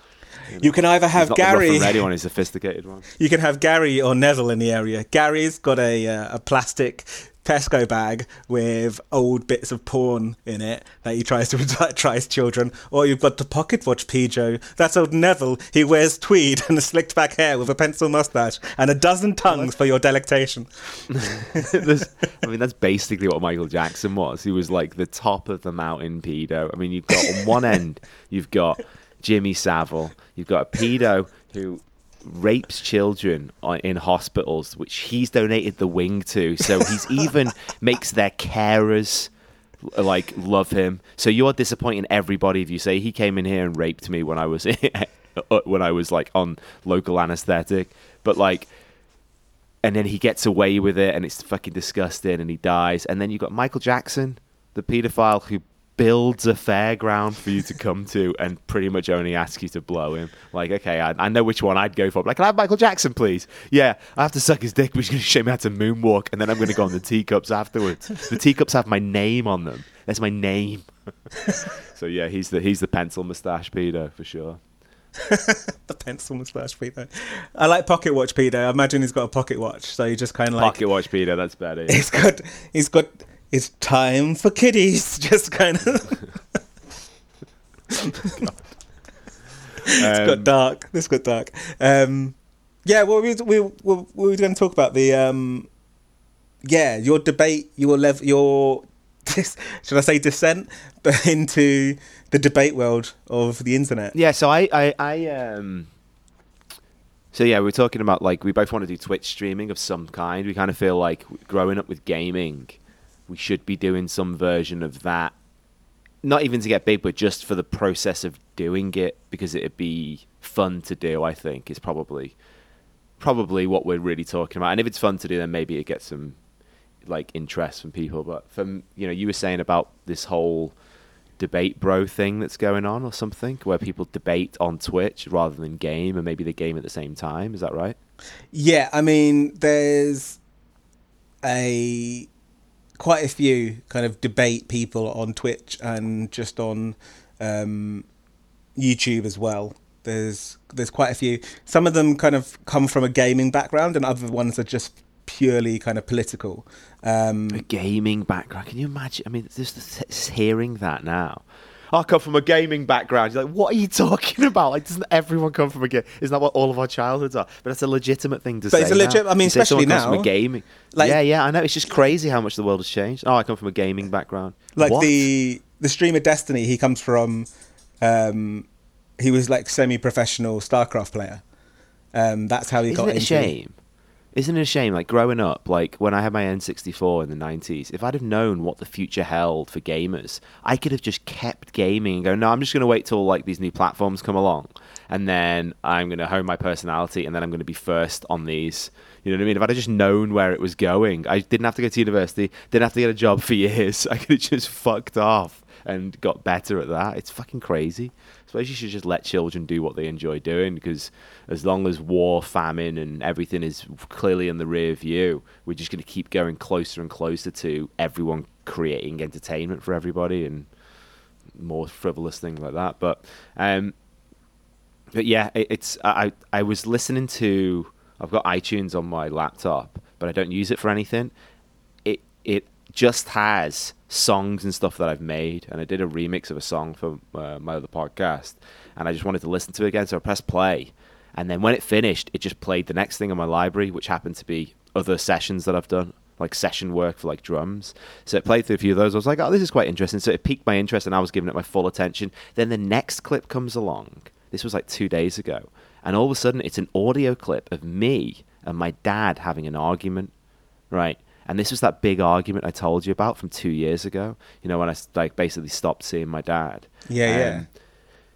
You can either have not the rough Gary. ready one, he's sophisticated one. You can have Gary or Neville in the area. Gary's got a uh, a plastic Tesco bag with old bits of porn in it that he tries to tries children. Or you've got the pocket watch Pijo. That's old Neville. He wears tweed and a slicked back hair with a pencil mustache and a dozen tongues for your delectation. I mean, that's basically what Michael Jackson was. He was like the top of the mountain pedo. I mean, you've got on one end, you've got Jimmy Savile, you've got a pedo who rapes children in hospitals, which he's donated the wing to. So he's even makes their carers like love him. So you're disappointing everybody if you say he came in here and raped me when I was uh, when I was like on local anesthetic, but like and then he gets away with it and it's fucking disgusting and he dies and then you've got michael jackson the paedophile who builds a fairground for you to come to and pretty much only asks you to blow him. Like okay i, I know which one i'd go for. Like can i have michael jackson please? Yeah i have to suck his dick but he's going to show me how to moonwalk and then i'm going to go on the teacups afterwards. The teacups have my name on them. That's my name. So yeah he's the he's the pencil mustache pedo for sure. The pencil mustache pedo. I like pocket watch pedo. I imagine he's got a pocket watch, so he just kind of like pocket watch pedo that's better yeah. he's got he's got it's time for kiddies. Just kind of. it's got Um, dark. This got dark. Um, yeah, well, we we we, we were going to talk about the um, yeah your debate, your level, your should I say descent, but into the debate world of the internet. Yeah, so I, I, I um, so yeah, we're talking about like we both want to do Twitch streaming of some kind. We kind of feel like growing up with gaming, we should be doing some version of that. Not even to get big, but just for the process of doing it, because it'd be fun to do. I think is probably, probably what we're really talking about. And if it's fun to do, then maybe it gets some like interest from people. But from you know, you were saying about this whole debate bro thing that's going on or something where people debate on Twitch rather than game and maybe they game at the same time. Is that right? Yeah, I mean, there's a quite a few kind of debate people on Twitch and just on um, YouTube as well. There's there's quite a few. Some of them kind of come from a gaming background, and other ones are just purely kind of political. Um, a gaming background. Can you imagine? I mean, just hearing that now. I come from a gaming background. You're like, what are you talking about? Like, doesn't everyone come from a game? Isn't that what all of our childhoods are? But that's a legitimate thing to but say. But it's a legit. I mean, especially now. From a gaming. Like, yeah, yeah. I know. It's just crazy how much the world has changed. Oh, I come from a gaming background. Like what? the the streamer Destiny. He comes from. Um, he was like semi-professional StarCraft player. Um, that's how he Isn't got it into. a shame? Isn't it a shame? Like growing up, like when I had my N64 in the 90s, if I'd have known what the future held for gamers, I could have just kept gaming and go, no, I'm just going to wait till like these new platforms come along, and then I'm going to hone my personality, and then I'm going to be first on these. You know what I mean? If I'd have just known where it was going, I didn't have to go to university, didn't have to get a job for years. I could have just fucked off and got better at that. It's fucking crazy suppose you should just let children do what they enjoy doing because as long as war, famine, and everything is clearly in the rear view, we're just going to keep going closer and closer to everyone creating entertainment for everybody and more frivolous things like that. But, um, but yeah, it, it's I I was listening to I've got iTunes on my laptop, but I don't use it for anything. It it just has songs and stuff that I've made, and I did a remix of a song for uh, my other podcast, and I just wanted to listen to it again, so I pressed play, and then when it finished, it just played the next thing in my library, which happened to be other sessions that I've done, like session work for like drums. So it played through a few of those. I was like, oh, this is quite interesting. So it piqued my interest, and I was giving it my full attention. Then the next clip comes along. This was like two days ago, and all of a sudden, it's an audio clip of me and my dad having an argument, right? And this was that big argument I told you about from two years ago. You know, when I like basically stopped seeing my dad. Yeah, um, yeah.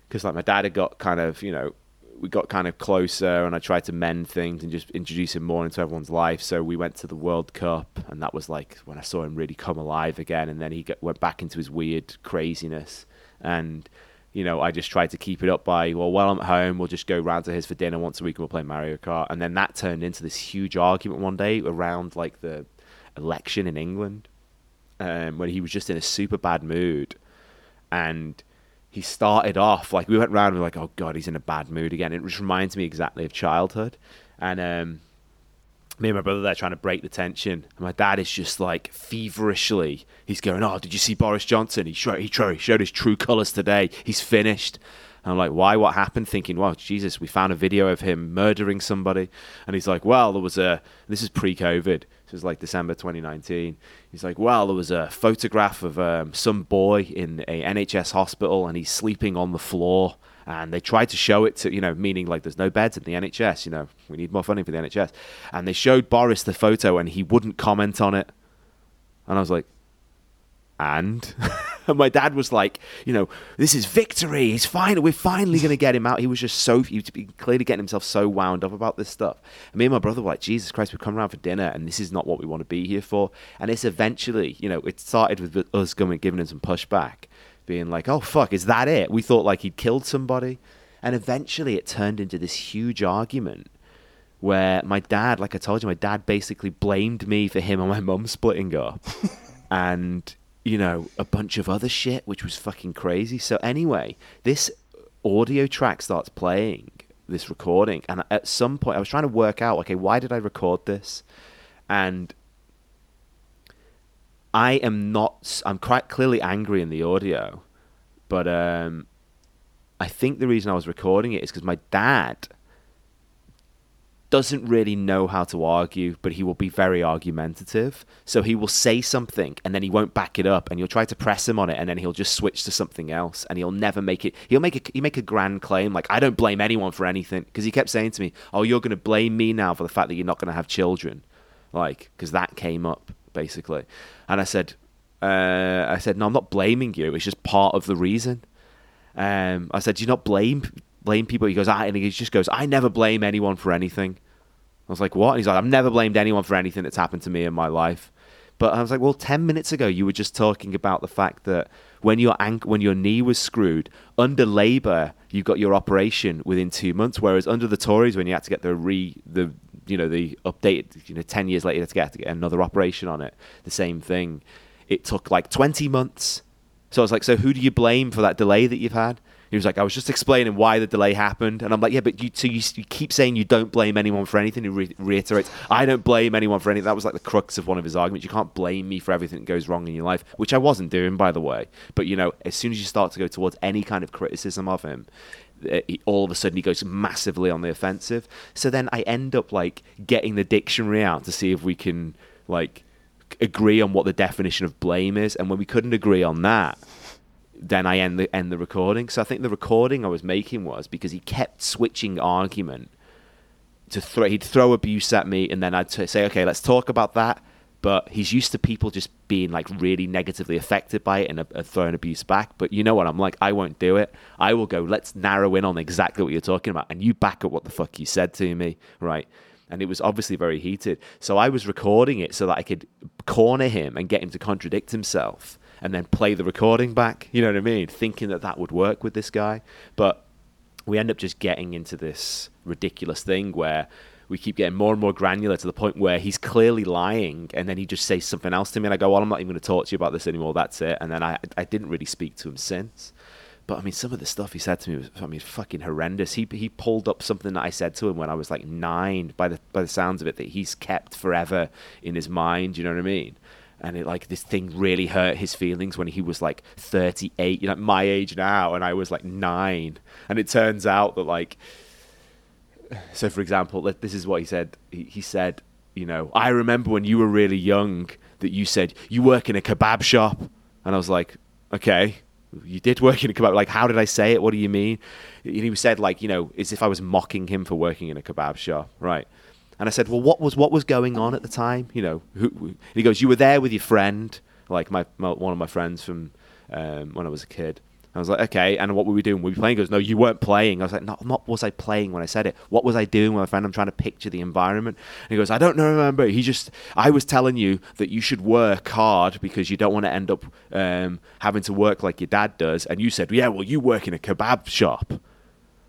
Because like my dad had got kind of, you know, we got kind of closer, and I tried to mend things and just introduce him more into everyone's life. So we went to the World Cup, and that was like when I saw him really come alive again. And then he got, went back into his weird craziness, and you know, I just tried to keep it up by, well, while I'm at home, we'll just go round to his for dinner once a week and we'll play Mario Kart. And then that turned into this huge argument one day around like the election in England um, when he was just in a super bad mood. And he started off like we went round and we were like, oh god, he's in a bad mood again. It just reminds me exactly of childhood. And um, me and my brother there trying to break the tension. And my dad is just like feverishly, he's going, oh, did you see Boris Johnson? He showed, he showed his true colours today. He's finished. And I'm like, why? What happened? Thinking, well, Jesus, we found a video of him murdering somebody. And he's like, well, there was a, this is pre COVID. This was like December 2019. He's like, well, there was a photograph of um, some boy in a NHS hospital and he's sleeping on the floor. And they tried to show it to, you know, meaning like there's no beds in the NHS, you know, we need more funding for the NHS. And they showed Boris the photo and he wouldn't comment on it. And I was like, and and my dad was like, you know, this is victory. He's fine. We're finally going to get him out. He was just so he was clearly getting himself so wound up about this stuff. And me and my brother were like, Jesus Christ, we've come around for dinner, and this is not what we want to be here for. And it's eventually, you know, it started with us going giving him some pushback, being like, oh fuck, is that it? We thought like he'd killed somebody, and eventually it turned into this huge argument where my dad, like I told you, my dad basically blamed me for him and my mum splitting up. and you know, a bunch of other shit, which was fucking crazy. So anyway, this audio track starts playing this recording, and at some point, I was trying to work out, okay, why did I record this? And I am not. I'm quite clearly angry in the audio, but um, I think the reason I was recording it is because my dad doesn't really know how to argue, but he will be very argumentative. So he will say something and then he won't back it up, and you'll try to press him on it, and then he'll just switch to something else, and he'll never make it. He'll make a he make a grand claim like I don't blame anyone for anything because he kept saying to me, "Oh, you're going to blame me now for the fact that you're not going to have children," like because that came up basically, and I said, uh, I said, no, I'm not blaming you. It's just part of the reason. Um, I said, do you not blame blame people? He goes, I, and he just goes, I never blame anyone for anything. I was like, what? And he's like, I've never blamed anyone for anything that's happened to me in my life. But I was like, well, 10 minutes ago, you were just talking about the fact that when your ank- when your knee was screwed, under Labour, you got your operation within two months, whereas under the Tories, when you had to get the re the you know the updated you know 10 years later to get to get another operation on it, the same thing. It took like 20 months. So I was like, so who do you blame for that delay that you've had? He was like, I was just explaining why the delay happened, and I'm like, yeah, but you, so you, you keep saying you don't blame anyone for anything. He re- reiterates, I don't blame anyone for anything. That was like the crux of one of his arguments. You can't blame me for everything that goes wrong in your life, which I wasn't doing, by the way. But you know, as soon as you start to go towards any kind of criticism of him, uh, he, all of a sudden he goes massively on the offensive. So then I end up like getting the dictionary out to see if we can like agree on what the definition of blame is, and when we couldn't agree on that then I end the end the recording. So I think the recording I was making was because he kept switching argument to throw. He'd throw abuse at me, and then I'd t- say, "Okay, let's talk about that." But he's used to people just being like really negatively affected by it and uh, throwing abuse back. But you know what? I'm like, I won't do it. I will go. Let's narrow in on exactly what you're talking about, and you back up what the fuck you said to me, right? and it was obviously very heated. So I was recording it so that I could corner him and get him to contradict himself and then play the recording back. You know what I mean? Thinking that that would work with this guy, but we end up just getting into this ridiculous thing where we keep getting more and more granular to the point where he's clearly lying and then he just says something else to me and I go, well, I'm not even going to talk to you about this anymore. That's it. And then I, I didn't really speak to him since. But I mean, some of the stuff he said to me was, I mean, fucking horrendous. He he pulled up something that I said to him when I was like nine, by the by the sounds of it, that he's kept forever in his mind. You know what I mean? And it like this thing really hurt his feelings when he was like 38 you know my age now and i was like nine. And it turns out that like so for example this is what he said. He, he said you know i remember when you were really young that you said you work in a kebab shop and i was like okay you did work in a kebab like how did i say it? What do you mean? And he said like you know as if i was mocking him for working in a kebab shop right and I said, well, what was what was going on at the time? You know, who, who, he goes, you were there with your friend, like my, my one of my friends from um, when I was a kid. I was like, okay, and what were we doing? Were we playing? He goes, no, you weren't playing. I was like, no, not was I playing when I said it. What was I doing with my friend? I'm trying to picture the environment. And he goes, I don't know, remember. He just, I was telling you that you should work hard because you don't want to end up um, having to work like your dad does. And you said, yeah, well, you work in a kebab shop.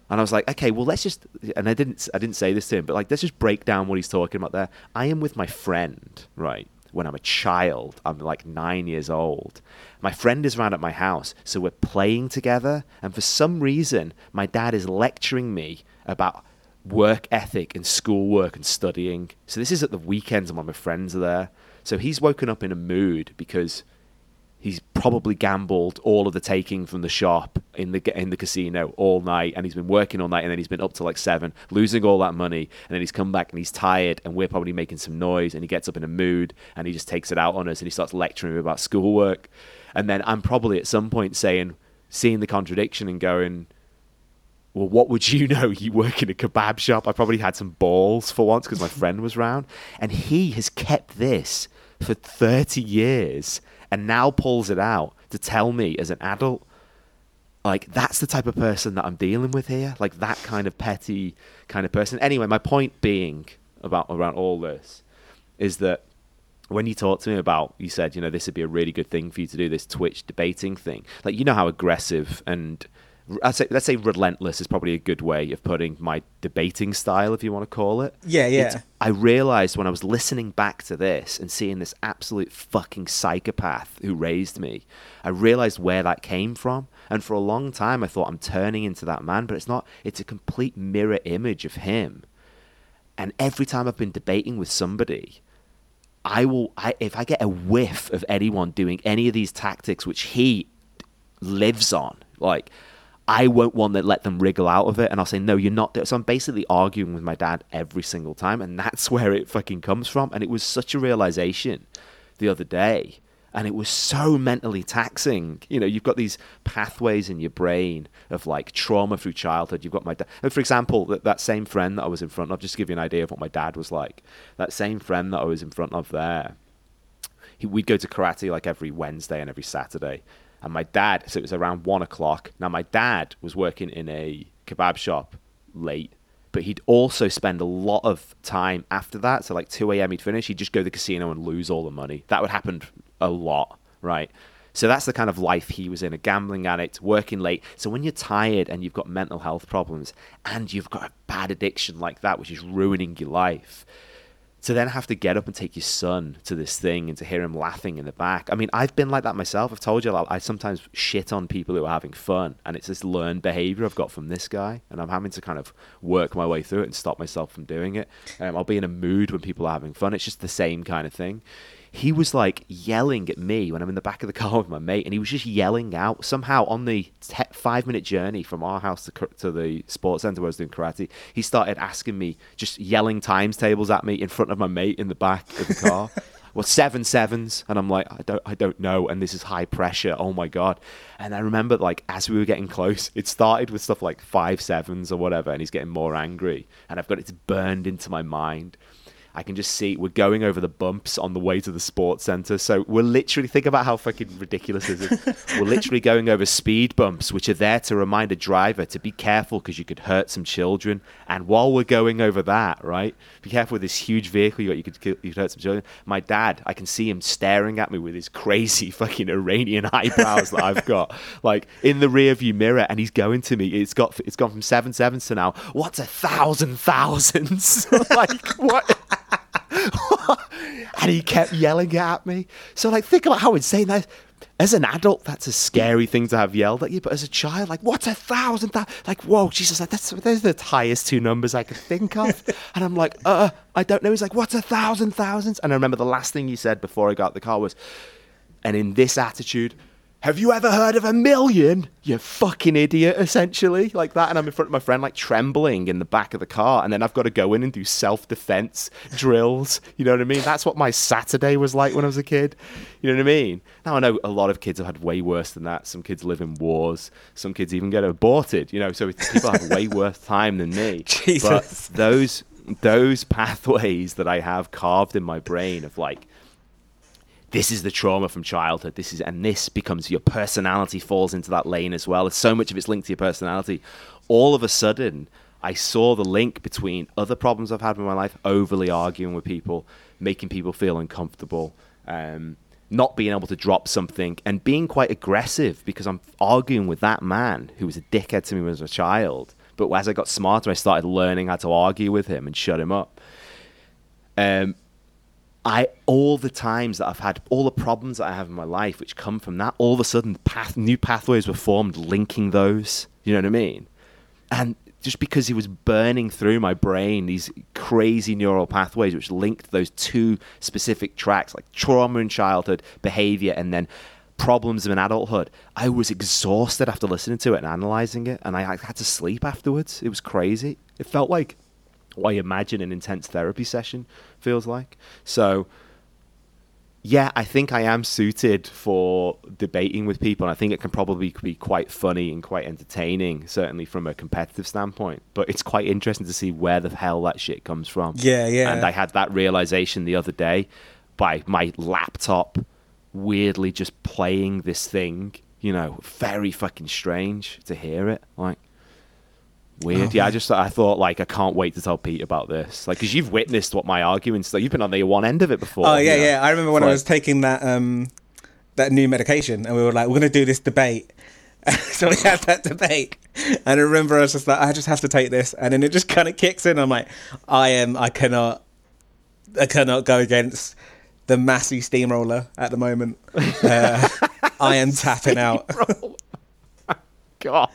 And I was like, okay, well, let's just, and I didn't, I didn't say this to him, but like, let's just break down what he's talking about there. I am with my friend, right? When I'm a child, I'm like nine years old. My friend is around at my house, so we're playing together. And for some reason, my dad is lecturing me about work ethic and schoolwork and studying. So this is at the weekends when my friends are there. So he's woken up in a mood because he's probably gambled all of the taking from the shop in the in the casino all night and he's been working all night and then he's been up to like seven losing all that money and then he's come back and he's tired and we're probably making some noise and he gets up in a mood and he just takes it out on us and he starts lecturing me about schoolwork and then I'm probably at some point saying seeing the contradiction and going well, what would you know? You work in a kebab shop. I probably had some balls for once because my friend was round. And he has kept this for 30 years and now pulls it out to tell me as an adult like that's the type of person that I'm dealing with here like that kind of petty kind of person. Anyway my point being about around all this is that when you talked to me about you said you know this would be a really good thing for you to do this twitch debating thing like you know how aggressive and say, let's say relentless is probably a good way of putting my debating style, if you want to call it. Yeah, yeah. It's, I realized when I was listening back to this and seeing this absolute fucking psychopath who raised me, I realized where that came from. And for a long time, I thought I'm turning into that man, but it's not. It's a complete mirror image of him. And every time I've been debating with somebody, I will. I, if I get a whiff of anyone doing any of these tactics, which he lives on, like I won't want to let them wriggle out of it, and I'll say, "No, you're not." So I'm basically arguing with my dad every single time, and that's where it fucking comes from. And it was such a realization the other day, and it was so mentally taxing. You know, you've got these pathways in your brain of like trauma through childhood. You've got my dad, for example, that, that same friend that I was in front of. Just to give you an idea of what my dad was like. That same friend that I was in front of there. He, we'd go to karate like every Wednesday and every Saturday and my dad, so it was around one o'clock. Now, my dad was working in a kebab shop late, but he'd also spend a lot of time after that. So like 2 a.m. he'd finish. He'd just go to the casino and lose all the money. That would happen a lot, right? So that's the kind of life he was in a gambling addict, working late. So when you're tired and you've got mental health problems and you've got a bad addiction like that, which is ruining your life, to then have to get up and take your son to this thing and to hear him laughing in the back. I mean, I've been like that myself. I've told you, I sometimes shit on people who are having fun, and it's this learned behavior I've got from this guy, and I'm having to kind of work my way through it and stop myself from doing it. Um, I'll be in a mood when people are having fun. It's just the same kind of thing he was like yelling at me when I'm in the back of the car with my mate, and he was just yelling out. Somehow on the te- five minute journey from our house to, to the sports center where I was doing karate, he started asking me, just yelling times tables at me in front of my mate in the back of the car. well, seven sevens, and I'm like, I don't, I don't know, and this is high pressure. Oh my god! And I remember, like, as we were getting close, it started with stuff like five sevens or whatever, and he's getting more angry, and I've got it burned into my mind. I can just see we're going over the bumps on the way to the sports center. So we're literally think about how fucking ridiculous this is. we're literally going over speed bumps, which are there to remind a driver to be careful because you could hurt some children. And while we're going over that, right, be careful with this huge vehicle you got. You could you could hurt some children. My dad, I can see him staring at me with his crazy fucking Iranian eyebrows that I've got, like in the rear view mirror, and he's going to me. It's got it's gone from seven sevens to now. What's a thousand thousands? like what? and he kept yelling at me. So, like, think about how insane that is. As an adult, that's a scary thing to have yelled at you, but as a child, like, what's a thousand? Th-? Like, whoa, Jesus, like, that's those are the highest two numbers I could think of. and I'm like, uh, I don't know. He's like, what's a thousand thousands? And I remember the last thing you said before I got the car was, and in this attitude, have you ever heard of a million? You fucking idiot, essentially, like that. And I'm in front of my friend, like trembling in the back of the car. And then I've got to go in and do self defense drills. You know what I mean? That's what my Saturday was like when I was a kid. You know what I mean? Now, I know a lot of kids have had way worse than that. Some kids live in wars. Some kids even get aborted, you know, so people have way worse time than me. Jesus. But those, those pathways that I have carved in my brain of like, this is the trauma from childhood. This is, and this becomes your personality falls into that lane as well. It's so much of it's linked to your personality. All of a sudden, I saw the link between other problems I've had in my life, overly arguing with people, making people feel uncomfortable, um, not being able to drop something, and being quite aggressive because I'm arguing with that man who was a dickhead to me when I was a child. But as I got smarter, I started learning how to argue with him and shut him up. Um, I all the times that I've had all the problems that I have in my life, which come from that, all of a sudden path, new pathways were formed linking those. You know what I mean? And just because he was burning through my brain these crazy neural pathways which linked those two specific tracks, like trauma in childhood, behavior, and then problems in adulthood, I was exhausted after listening to it and analyzing it, and I, had to sleep afterwards. It was crazy. It felt like I imagine an intense therapy session feels like. So, yeah, I think I am suited for debating with people. And I think it can probably be quite funny and quite entertaining, certainly from a competitive standpoint. But it's quite interesting to see where the hell that shit comes from. Yeah, yeah. And I had that realization the other day by my laptop weirdly just playing this thing. You know, very fucking strange to hear it. Like, Weird. Oh, yeah, I just I thought like I can't wait to tell Pete about this. Like, because you've witnessed what my arguments. Like, you've been on the one end of it before. Oh yeah, you know? yeah. I remember when I was taking that um that new medication, and we were like, we're gonna do this debate. so we had that debate, and I remember I was just like, I just have to take this, and then it just kind of kicks in. I'm like, I am, I cannot, I cannot go against the Massey steamroller at the moment. Uh, I am tapping out. God.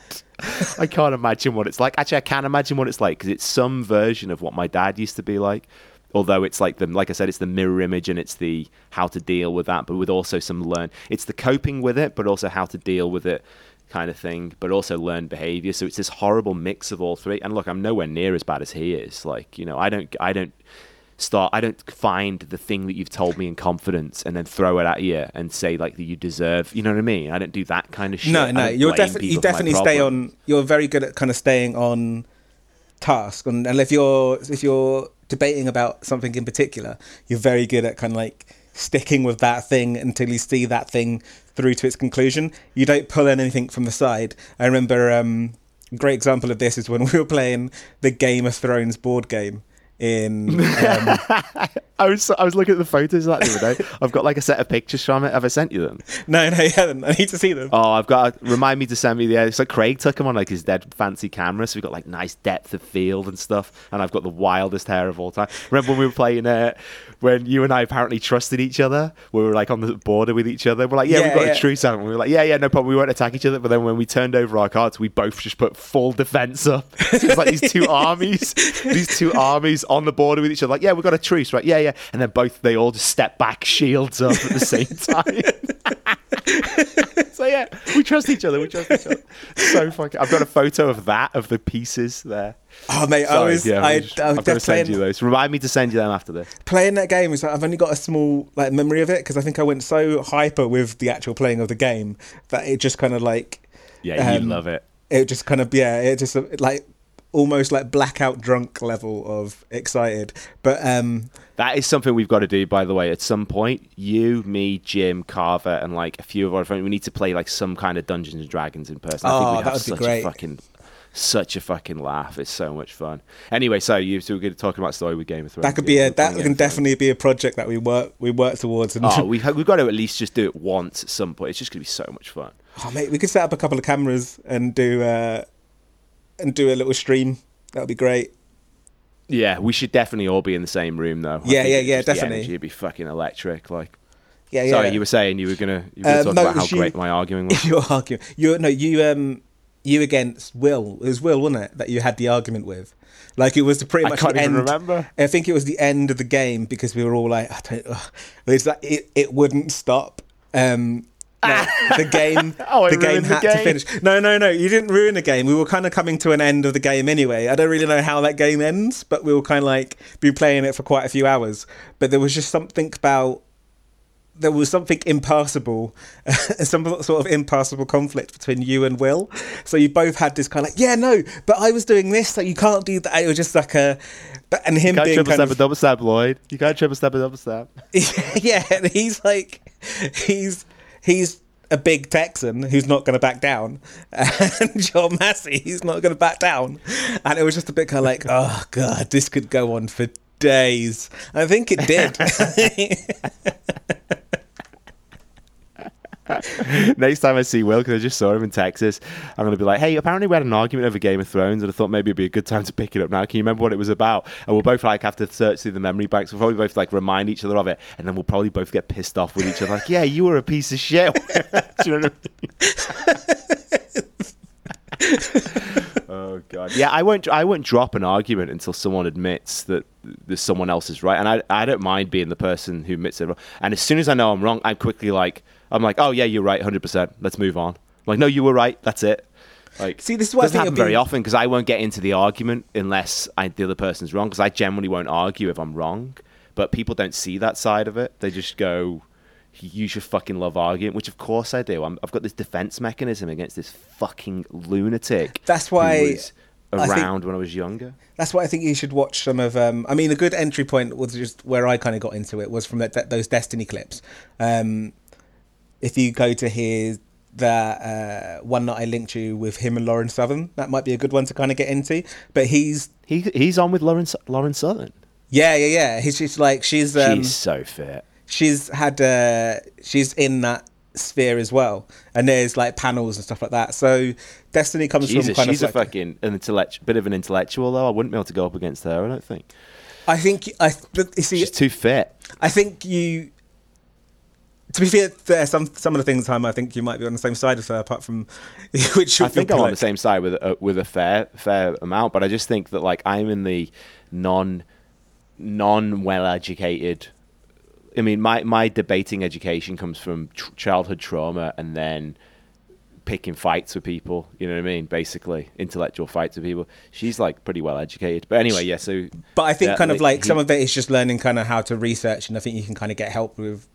I can't imagine what it's like. Actually, I can imagine what it's like because it's some version of what my dad used to be like. Although it's like the, like I said, it's the mirror image and it's the how to deal with that, but with also some learn. It's the coping with it, but also how to deal with it kind of thing, but also learn behavior. So it's this horrible mix of all three. And look, I'm nowhere near as bad as he is. Like, you know, I don't, I don't start i don't find the thing that you've told me in confidence and then throw it at you and say like that you deserve you know what i mean? I don't do that kind of shit. No no you're definitely you definitely stay on you're very good at kind of staying on task and, and if you're if you're debating about something in particular you're very good at kind of like sticking with that thing until you see that thing through to its conclusion. You don't pull anything from the side. I remember um great example of this is when we were playing the Game of Thrones board game in. Um, I was I was looking at the photos of that the other day. I've got like a set of pictures from it. Have I sent you them? no, no, you haven't. I need to see them. Oh, I've got. Remind me to send me the. It's like Craig took him on like his dead fancy camera, so we've got like nice depth of field and stuff. And I've got the wildest hair of all time. Remember when we were playing uh, when you and I apparently trusted each other? We were like on the border with each other. We're like, yeah, Yeah, we've got yeah. a truce, haven't we? We were like, yeah, yeah, no problem. We won't attack each other. But then when we turned over our cards, we both just put full defense up. So it's like these two armies, these two armies on the border with each other. Like, yeah, we've got a truce, right? Yeah, yeah. And then both they all just step back, shields up at the same time. so yeah, we trust each other. We trust each other. So fucking. I've got a photo of that of the pieces there. Oh mate, I was yeah, I, I'm just- I I've got to send you those. Remind me to send you them after this. playing that game. Is like, I've only got a small like memory of it because I think I went so hyper with the actual playing of the game that it just kind of like Yeah, you Um, love it. it just kind of yeah it just like almost like blackout drunk level of excited. But um That is something we've got to do, by the way. At some point, you, me, Jim, Carver, and like a few of our friends, we need to play like some kind of Dungeons and Dragons in person. I Oh, think we that have would be such great. a fucking, such a fucking laugh. It's so much fun. Anyway, so you so we're going to talk about story with Game of Thrones. that could be a that can Game of Thrones. definitely be a project that we work we work towards. And Oh, we've we've got to at least just do it once at some point. It's just going to be so much fun. Oh, mate, we could set up a couple of cameras and do uh, and do a little stream. That would be great. Yeah, we should definitely all be in the same room though. Yeah, yeah, yeah, definitely. energy would be fucking electric. Like, Yeah, yeah. sorry, you were saying you were gonna you were gonna Um, talk no, about how she- great my arguing was. You're arguing. You no, you um, you against Will. It was Will, wasn't it, that you had the argument with? Like it was the pretty I much can't the even end. remember. I think it was the end of the game because we were all like, I don't. Ugh. It's like it, it wouldn't stop. Um, no, ah. the game, Oh, the game ruined the had to finish. No, no, no. You didn't ruin the game. We were kind of coming to an end of the game anyway. I don't really know how that game ends, but we were kind of like be playing it for quite a few hours. But there was just something about there was something impassable, some sort of impassable conflict between you and Will. So you both had this kind of like, yeah, no, but I was doing this, so you can't do that. It was just like a, but and him You can't being triple kind step of, a double stab, Lloyd. You can't triple step a double stab. yeah, and he's like, he's he's a big Texan who's not going to back down, and John Massey, he's not going to back down, and it was just a bit kind of like, oh god, this could go on for days. I think it did. Next time I see Will, because I just saw him in Texas, I'm going to be like, hey, apparently we had an argument over Game of Thrones, and I thought maybe it'd be a good time to pick it up now. Can you remember what it was about? And we'll both like have to search through the memory banks. We'll probably both like remind each other of it, and then we'll probably both get pissed off with each other. Like, yeah, you were a piece of shit. Do you know what I mean? oh god. Yeah, I won't. I won't drop an argument until someone admits that there's someone else is right, and I I don't mind being the person who admits it. wrong. And as soon as I know I'm wrong, I'm quickly like I'm like, oh yeah, you're right, hundred percent. Let's move on. I'm like, no, you were right. That's it. Like, See, this is doesn't happen very often because I won't get into the argument unless I, the other person's wrong. Because I generally won't argue if I'm wrong, but people don't see that side of it. They just go, "You should fucking love arguing," which of course I do. I'm, I've got this defense mechanism against this fucking lunatic. That's why was I think- around when I was younger. That's why I think you should watch some of. Um, I mean, a good entry point was just where I kind of got into it was from that, that, those Destiny clips. Um, if you go to his that uh, one that I linked you with him and Lauren Southern, that might be a good one to kind of get into. But he's He he's on with Lauren Lauren Southern. yeah, yeah, yeah. He's just like she's um, She's so fit. she's had uh, she's in that sphere as well, and there's like panels and stuff like that. So Destiny comes from Jesus, kind she's of a like, fucking an intellect, bit of an intellectual though. I wouldn't be able to go up against her. I don't think I think I you see she's too fit. I think you. To be fair, there some some of the things time I think you might be on the same side of her, apart from which I think I'm be on the same side with a, with a fair fair amount, but I just think that like I'm in the non non well educated. I mean, my my debating education comes from tr- childhood trauma and then picking fights with people. You know what I mean? Basically, intellectual fights with people. She's like pretty well educated, but anyway, yeah. So, But I think yeah, kind of like he- some of it is just learning kind of how to research, and I think you can kind of get help with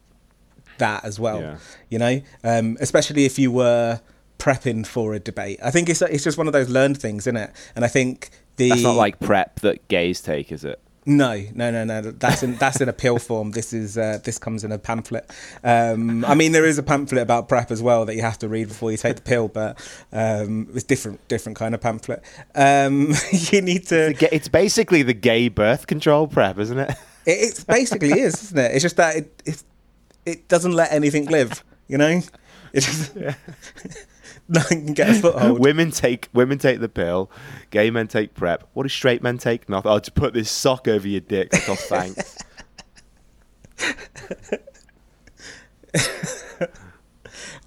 that as well. Yeah. You know, um, especially if you were prepping for a debate. I think it's it's just one of those learned things, isn't it? And I think the that's not like prep that gays take, is it? No, no, no, no. That's in that's in a pill form. This is uh, this comes in a pamphlet. Um, I mean, there is a pamphlet about prep as well that you have to read before you take the pill, but um, it's different, different kind of pamphlet. Um, you need to. It's basically the gay birth control prep, isn't it? It, it basically is, isn't it? It's just that it it, it doesn't let anything live. You know, it just. Yeah. nothing can get a foothold. women take women take the pill, gay men take prep. What do straight men take? Nothing. I'll just put this sock over your dick. Oh, thanks.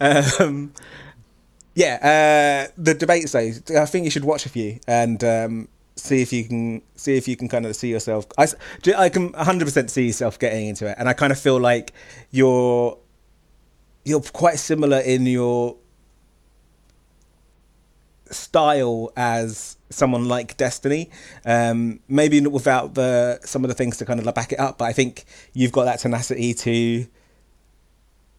um, yeah, uh, the debates though. I think you should watch a few and um, see if you can see if you can kind of see yourself. I, I can 100% see yourself getting into it, and I kind of feel like you're you're quite similar in your style as someone like Destiny. Um, maybe without the some of the things to kind of back it up, but I think you've got that tenacity to.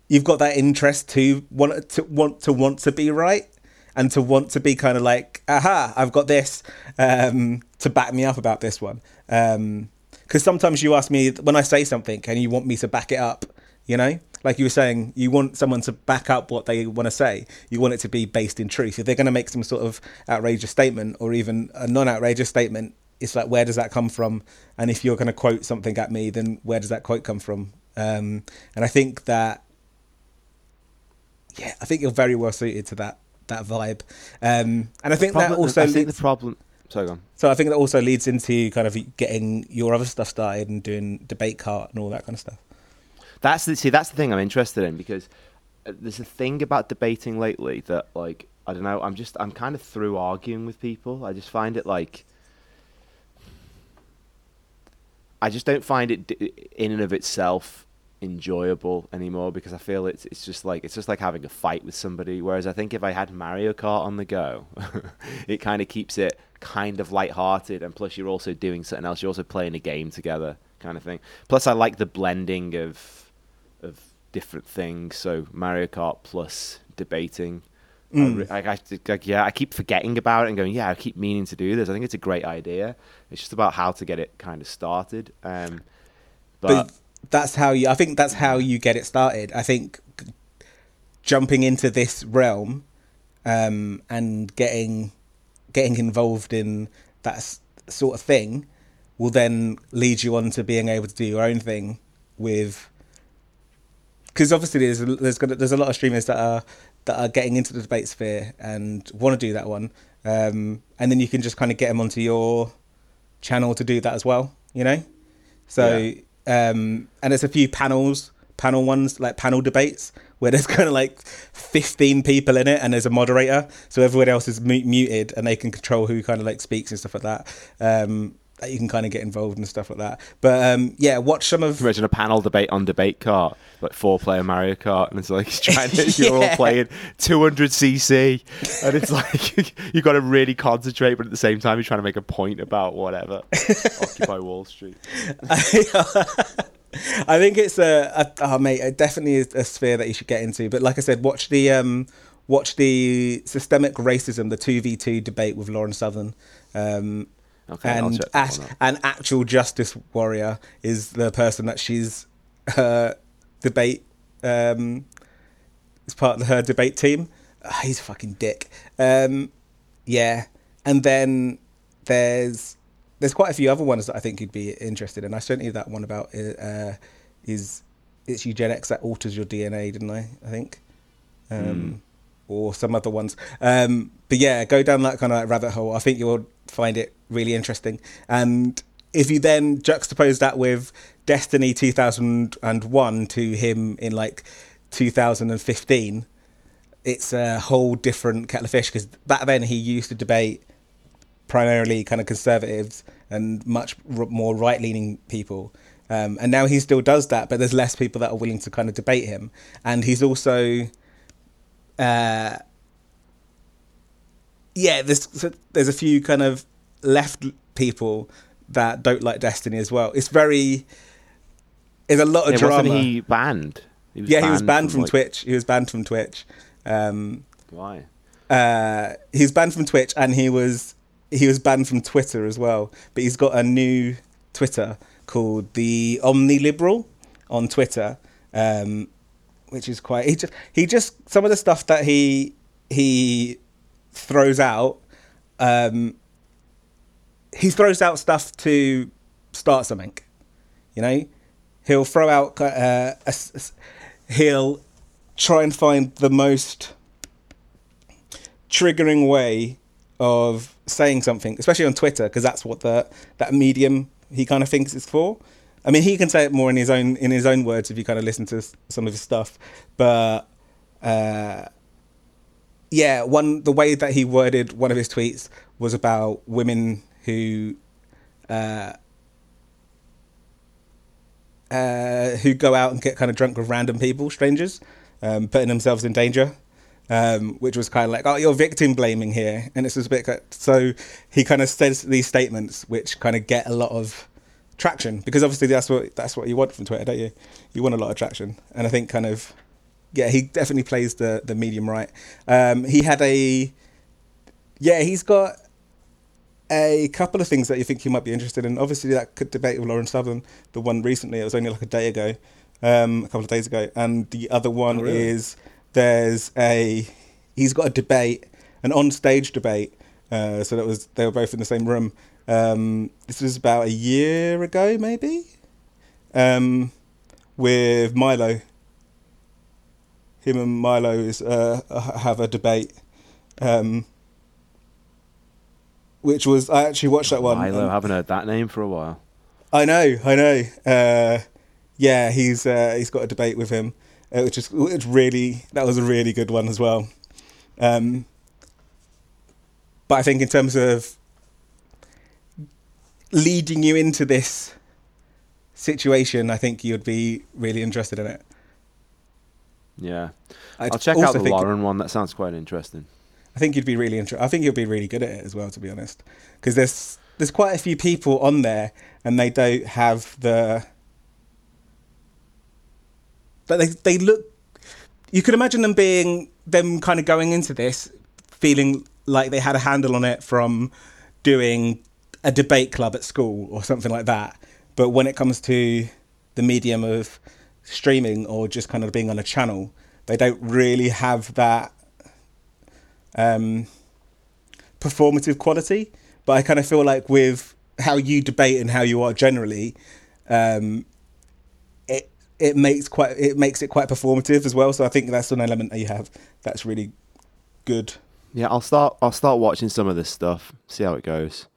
You've got that interest to want to want to want to be right, and to want to be kind of like, aha, I've got this um, to back me up about this one. Because um, sometimes you ask me when I say something, and you want me to back it up, you know like you were saying, you want someone to back up what they want to say. You want it to be based in truth. If they're going to make some sort of outrageous statement or even a non-outrageous statement, it's like where does that come from? And if you're going to quote something at me, then where does that quote come from? Um, and I think that, yeah, I think you're very well suited to that that vibe. Um, and I think problem, that also I think leads, the problem. Sorry, go on. So I think that also leads into kind of getting your other stuff started and doing debate kart and all that kind of stuff. That's the see. That's the thing I'm interested in because uh, there's a thing about debating lately that like I don't know. I'm just I'm kind of through arguing with people. I just find it like I just don't find it in and of itself enjoyable anymore because I feel it's it's just like it's just like having a fight with somebody. Whereas I think if I had Mario Kart on the go, it kind of keeps it kind of light-hearted, and plus you're also doing something else. You're also playing a game together, kind of thing. Plus I like the blending of of different things. So Mario Kart plus debating. Mm. I, I, like, yeah, I keep forgetting about it and going, yeah, I keep meaning to do this. I think it's a great idea. It's just about how to get it kind of started. Um, but, but that's how you. I think that's how you get it started. I think jumping into this realm um, and getting getting involved in that sort of thing will then lead you on to being able to do your own thing with because obviously there's there's gonna, there's a lot of streamers that are that are getting into the debate sphere and want to do that one, um, and then you can just kind of get them onto your channel to do that as well. You know, so yeah. Um, and there's a few panels, panel ones like panel debates where there's kind of like 15 people in it and there's a moderator. So everyone else is muted and they can control who kind of like speaks and stuff like that. Um, that you can kind of get involved and stuff like that. But um, yeah, watch some of. Imagine a panel debate on debate kart, like four player Mario Kart, and it's like trying to, yeah. you're all playing 200 cc, and it's like you've got to really concentrate, but at the same time you're trying to make a point about whatever. Occupy Wall Street. I think it's a, a oh mate, it definitely is a sphere that you should get into. But like I said, watch the um, watch the systemic racism, the two v two debate with Lauren Southern. Um, Okay, and at, an actual justice warrior is the person that she's her debate um, is part of her debate team. Oh, he's a fucking dick. Um, yeah, and then there's there's quite a few other ones that I think you'd be interested in. I sent you that one about uh, is it's eugenics that alters your DNA, didn't I? I think. Um, mm. Or some other ones, um, but yeah, go down that kind of rabbit hole. I think you'll find it really interesting. And if you then juxtapose that with Destiny 2001 to him in like 2015, it's a whole different kettle of fish because back then he used to debate primarily kind of conservatives and much more right leaning people. Um, and now he still does that, but there's less people that are willing to kind of debate him. And he's also, uh, yeah, there's there's a few kind of left people that don't like Destiny as well. It's very there's a lot of yeah, drama. Wasn't he banned? He yeah, banned he was banned from, from like... Twitch. He was banned from Twitch. Um, Why? Uh, he was banned from Twitch, and he was he was banned from Twitter as well. But he's got a new Twitter called the Omni Liberal on Twitter, um, which is quite. He just he just some of the stuff that he he throws out. Um, he throws out stuff to start something. You know, he'll throw out. Uh, a, a, he'll try and find the most triggering way of saying something, especially on Twitter, because that's what the that medium he kind of thinks it's for. I mean, he can say it more in his own in his own words if you kind of listen to some of his stuff, but uh, yeah, one the way that he worded one of his tweets was about women who uh, uh, who go out and get kind of drunk with random people, strangers, um, putting themselves in danger. Um, which was kind of like, oh, you're victim blaming here, and it's just a bit. So he kind of says these statements, which kind of get a lot of traction because obviously that's what that's what you want from Twitter, don't you? You want a lot of traction, and I think kind of, yeah, he definitely plays the the medium right. Um, he had a, yeah, he's got a couple of things that you think you might be interested in. Obviously, that could debate with Lauren Southern, the one recently, it was only like a day ago, um, a couple of days ago. And the other one oh, really? is there's a, he's got a debate, an on stage debate. Uh, so that was, they were both in the same room. Um, this was about a year ago, maybe, um, with Milo. Him and Milo is, uh, have a debate. Um, which was I actually watched that one. Milo, I haven't heard that name for a while. I know, I know. Uh, yeah, he's uh, he's got a debate with him, uh, which is which really that was a really good one as well. Um, but I think in terms of leading you into this situation, I think you'd be really interested in it. Yeah, I'd I'll check out the Lauren one. That sounds quite interesting. I think you'd be really interested. I think you'd be really good at it as well, to be honest, because there's there's quite a few people on there, and they don't have the. But they they look. You could imagine them being them kind of going into this, feeling like they had a handle on it from doing a debate club at school or something like that. But when it comes to the medium of streaming or just kind of being on a channel, they don't really have that um, performative quality. But I kind of feel like with how you debate and how you are generally, um, it it makes quite it makes it quite performative as well. So I think that's an element that you have that's really good. Yeah, I'll start. I'll start watching some of this stuff. See how it goes.